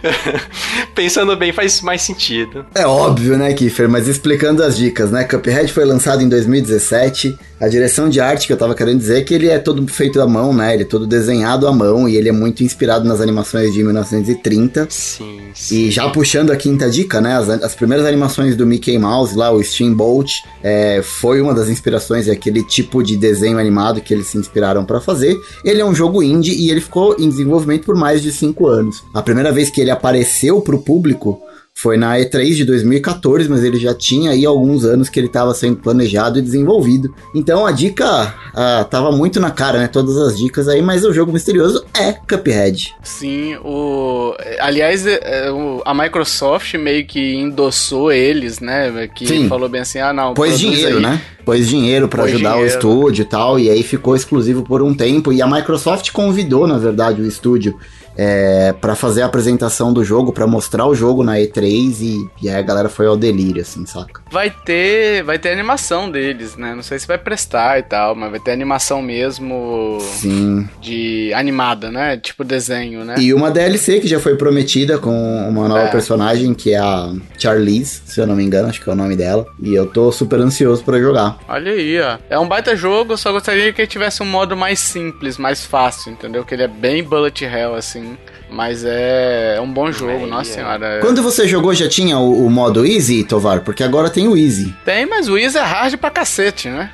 Pensando bem, faz mais sentido. É óbvio, né, Kiffer? Mas explicando as dicas, né? Cuphead foi lançado em 2017. A direção de arte que eu tava querendo dizer é que ele é todo feito à mão, né? Ele é todo desenhado à mão e ele é muito inspirado nas animações de 1930. Sim, sim. E já puxando a quinta dica, né? As, as primeiras animações do Mickey Mouse lá, o Steamboat, é, foi uma das inspirações, é aquele tipo de desenho animado que eles se inspiraram para fazer. Ele é um jogo indie e ele ficou em desenvolvimento por mais de cinco anos. A primeira vez que ele apareceu pro público foi na E3 de 2014, mas ele já tinha aí alguns anos que ele estava sendo planejado e desenvolvido. Então a dica uh, tava muito na cara, né? Todas as dicas aí, mas o jogo misterioso é Cuphead. Sim, o. Aliás, é, é, a Microsoft meio que endossou eles, né? Que Sim. falou bem assim: ah, não. Pôs dinheiro, aí. né? Pôs dinheiro para ajudar dinheiro. o estúdio e tal, e aí ficou exclusivo por um tempo. E a Microsoft convidou, na verdade, o estúdio é, para fazer a apresentação do jogo, para mostrar o jogo na E3 e, e, aí a galera foi ao delírio, assim, saca? Vai ter, vai ter animação deles, né? Não sei se vai prestar e tal, mas vai ter animação mesmo. Sim. De animada, né? Tipo desenho, né? E uma DLC que já foi prometida com uma nova é. personagem que é a Charlize, se eu não me engano, acho que é o nome dela. E eu tô super ansioso para jogar. Olha aí, ó. É um baita jogo, só gostaria que ele tivesse um modo mais simples, mais fácil, entendeu? Que ele é bem bullet hell, assim assim. Mas é, é um bom jogo, nossa é. senhora. É... Quando você jogou já tinha o, o, modo Easy, Tovar? Porque agora tem o Easy. Tem, mas o Easy é hard pra cacete, né?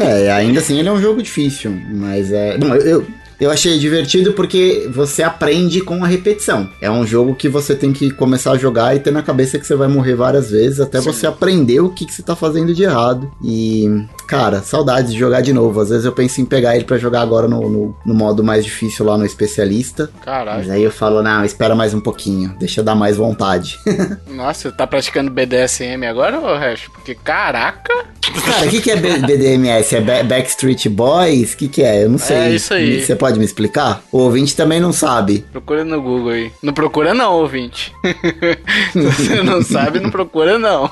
é, ainda assim ele é um jogo difícil. Mas é. Bom, eu, eu achei divertido porque você aprende com a repetição. É um jogo que você tem que começar a jogar e ter na cabeça que você vai morrer várias vezes até Sim. você aprender o que, que você tá fazendo de errado. E, cara, saudades de jogar de novo. Às vezes eu penso em pegar ele para jogar agora no, no, no, modo mais difícil lá no especialista. Caralho. Mas aí eu falo, não, espera mais um pouquinho, deixa eu dar mais vontade. Nossa, tá praticando BDSM agora, ô Hash? Porque, caraca! Cara, o que, que é BDMS? É Backstreet Boys? O que, que é? Eu não sei. É isso aí. Você pode me explicar? O ouvinte também não sabe. Procura no Google aí. Não procura não, ouvinte. Se você não sabe, não procura não.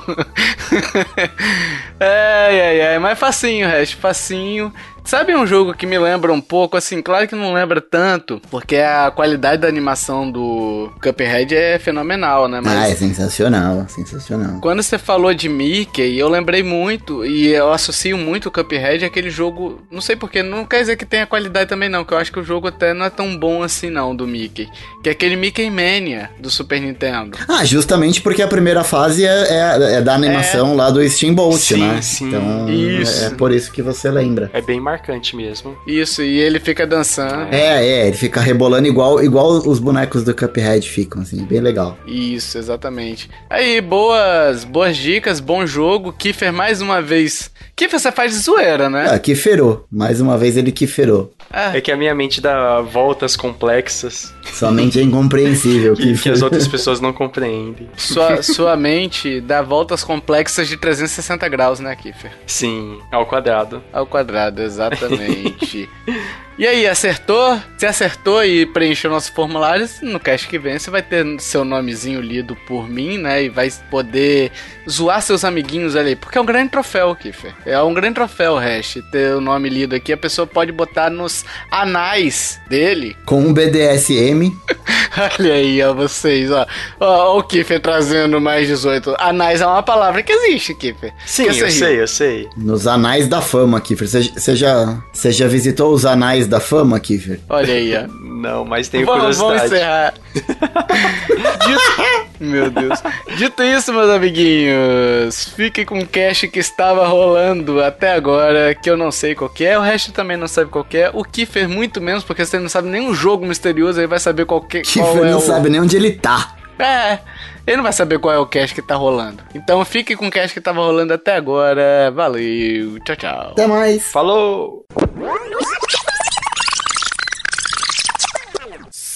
ai, ai, ai. Mas facinho, resto. Facinho. Sabe um jogo que me lembra um pouco, assim, claro que não lembra tanto, porque a qualidade da animação do Cuphead é fenomenal, né? Mas ah, é sensacional, sensacional. Quando você falou de Mickey, eu lembrei muito, e eu associo muito o Cuphead àquele jogo, não sei porquê, não quer dizer que tenha qualidade também não, que eu acho que o jogo até não é tão bom assim não, do Mickey, que é aquele Mickey Mania do Super Nintendo. Ah, justamente porque a primeira fase é, é, é da animação é... lá do Steamboat, sim, né? Sim, então, isso. É, é por isso que você lembra. É bem marcante mesmo. Isso, e ele fica dançando. É, é, ele fica rebolando igual, igual os bonecos do Cuphead ficam, assim, bem legal. Isso, exatamente. Aí, boas, boas dicas, bom jogo. Kiffer mais uma vez. Kiffer, você faz de zoeira, né? Ah, Kifferou. Mais uma vez ele Kifferou. É. é que a minha mente dá voltas complexas. Sua mente é incompreensível. que, que as outras pessoas não compreendem. Sua, sua mente dá voltas complexas de 360 graus, né, Kiffer? Sim, ao quadrado. Ao quadrado, exatamente. E aí, acertou? Se acertou e preencheu nossos formulários, no cast que vem você vai ter seu nomezinho lido por mim, né? E vai poder zoar seus amiguinhos ali. Porque é um grande troféu, Kiffer. É um grande troféu, Hash. Ter o nome lido aqui, a pessoa pode botar nos anais dele. Com um BDSM. Olha aí, ó, vocês, ó. ó. o Kiffer trazendo mais 18. Anais é uma palavra que existe, Kiffer. Sim, eu sei, eu sei. Nos anais da fama, Kiffer. Você já, você já visitou os anais da Fama, Kiffer? Olha aí, ó. Não, mas tenho vamos, curiosidade. Vamos encerrar. Dito... Meu Deus. Dito isso, meus amiguinhos, fique com o cash que estava rolando até agora, que eu não sei qual é, o resto também não sabe qual é, o Kiffer muito menos, porque você não sabe nenhum jogo misterioso, aí vai saber qual, que, Kiffer qual é não o... sabe nem onde ele tá. É, ele não vai saber qual é o cash que tá rolando. Então fique com o cash que tava rolando até agora. Valeu, tchau, tchau. Até mais. Falou!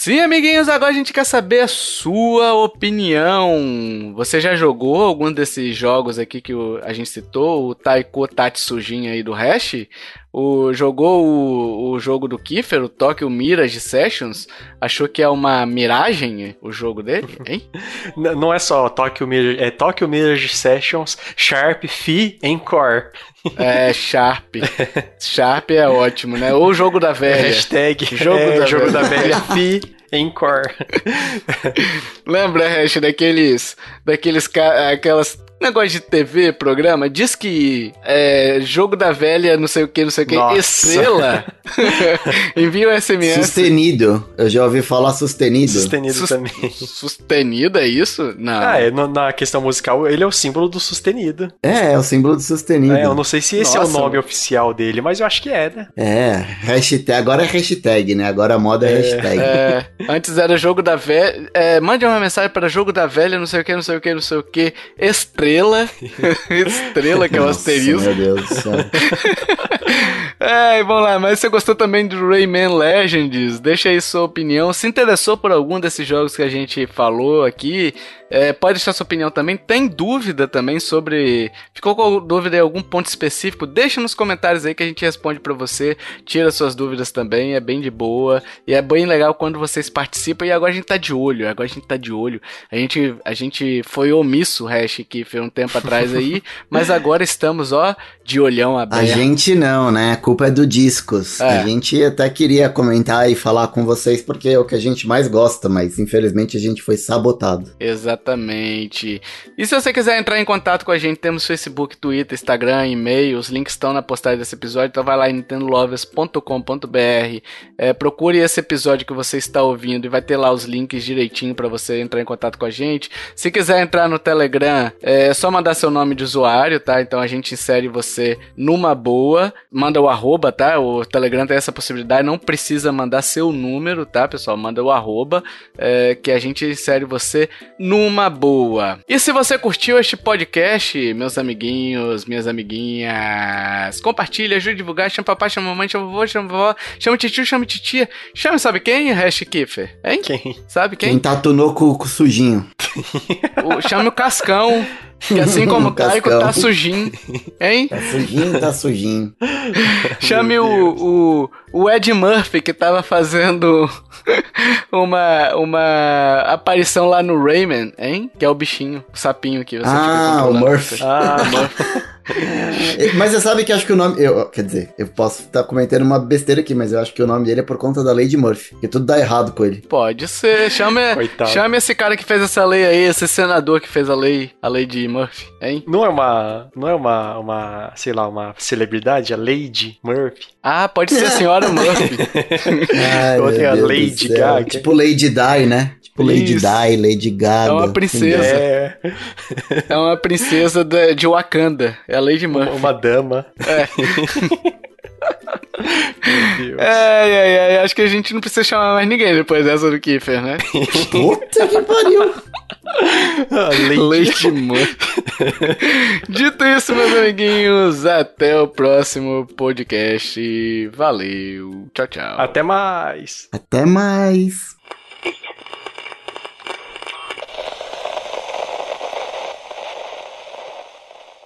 Sim, amiguinhos, agora a gente quer saber a sua opinião. Você já jogou algum desses jogos aqui que a gente citou, o Taiko Tatsujin aí do Hash? o, jogou o, o jogo do Kiefer, o Tokyo Mirage Sessions, achou que é uma miragem o jogo dele, hein? Não é só Tokyo Mirage, é Tokyo Mirage Sessions, Sharp, Fi, Encore. É, Sharp. Sharp é ótimo, né? Ou jogo da velha. Hashtag jogo, é, da, jogo velha. da velha, Fi, Encore. Lembra, Hash, daqueles. daqueles. aquelas negócio de TV, programa, diz que é, jogo da velha, não sei o que, não sei o que, estrela, envia o SMS. Sustenido. Eu já ouvi falar sustenido. Sustenido Sus também. Sustenido, é isso? Não. Ah, é, no, na questão musical, ele é o símbolo do sustenido. É, é o símbolo do sustenido. É, eu não sei se esse Nossa, é o nome oficial dele, mas eu acho que é, né? É, hashtag, agora é hashtag, né? Agora a moda é, é hashtag. É, antes era jogo da velha, é, mande uma mensagem para jogo da velha, não sei o que, não sei o que, não sei o que, estrela estrela. estrela, que é o Nossa, asterisco. Meu Deus do céu. é, vamos lá, mas você gostou também do Rayman Legends? Deixa aí sua opinião. Se interessou por algum desses jogos que a gente falou aqui? É, pode deixar sua opinião também. Tem dúvida também sobre. Ficou com dúvida em algum ponto específico? Deixa nos comentários aí que a gente responde para você. Tira suas dúvidas também, é bem de boa. E é bem legal quando vocês participam. E agora a gente tá de olho. Agora a gente tá de olho. A gente, a gente foi omisso, Hash, que foi um tempo atrás aí. mas agora estamos, ó, de olhão aberto. A gente não, né? A culpa é do Discos. É. A gente até queria comentar e falar com vocês porque é o que a gente mais gosta, mas infelizmente a gente foi sabotado. Exatamente. E se você quiser entrar em contato com a gente, temos Facebook, Twitter, Instagram, e-mail, os links estão na postagem desse episódio, então vai lá em nintendolovers.com.br, é, procure esse episódio que você está ouvindo e vai ter lá os links direitinho para você entrar em contato com a gente. Se quiser entrar no Telegram, é só mandar seu nome de usuário, tá? Então a gente insere você numa boa, manda o arroba, tá? O Telegram tem essa possibilidade, não precisa mandar seu número, tá, pessoal? Manda o arroba, é, que a gente insere você numa uma boa. E se você curtiu este podcast, meus amiguinhos, minhas amiguinhas, compartilha, ajude a divulgar, chama papai, chama mamãe, chama vovô, chama vovó, chama tio, chama titia. Chama, sabe quem? Hash Kiffer. Hein? Quem? Sabe quem? Quem tatunou com o sujinho. O, chame o Cascão. Que assim como o Taiko tá sujinho. Hein? Tá sujinho, tá sujinho. Chame o, o, o Ed Murphy, que tava fazendo uma, uma aparição lá no Rayman, hein? Que é o bichinho, o sapinho que você Ah, o Murphy. Ah, Murphy. Mas você sabe que acho que o nome. Eu, quer dizer, eu posso estar tá cometendo uma besteira aqui, mas eu acho que o nome dele é por conta da lei de Murphy. Que tudo dá errado com ele. Pode ser. Chame, chame esse cara que fez essa lei aí, esse senador que fez a lei, a lei de Murphy, hein? Não é uma. Não é uma, uma sei lá, uma celebridade, a Lady Murphy? Ah, pode ser a senhora Murphy. Ai, Outra a Lady Gaga. Tipo Lady Di, né? Tipo Lady Isso. Di, Lady Gaga. É uma princesa. É, é uma princesa de, de Wakanda. É a Lady Murphy. Uma, uma dama. É. É, é, é, acho que a gente não precisa chamar mais ninguém depois dessa do Kiefer, né? Puta que pariu! Leite, Leite Dito isso, meus amiguinhos, até o próximo podcast. Valeu, tchau, tchau. Até mais. Até mais.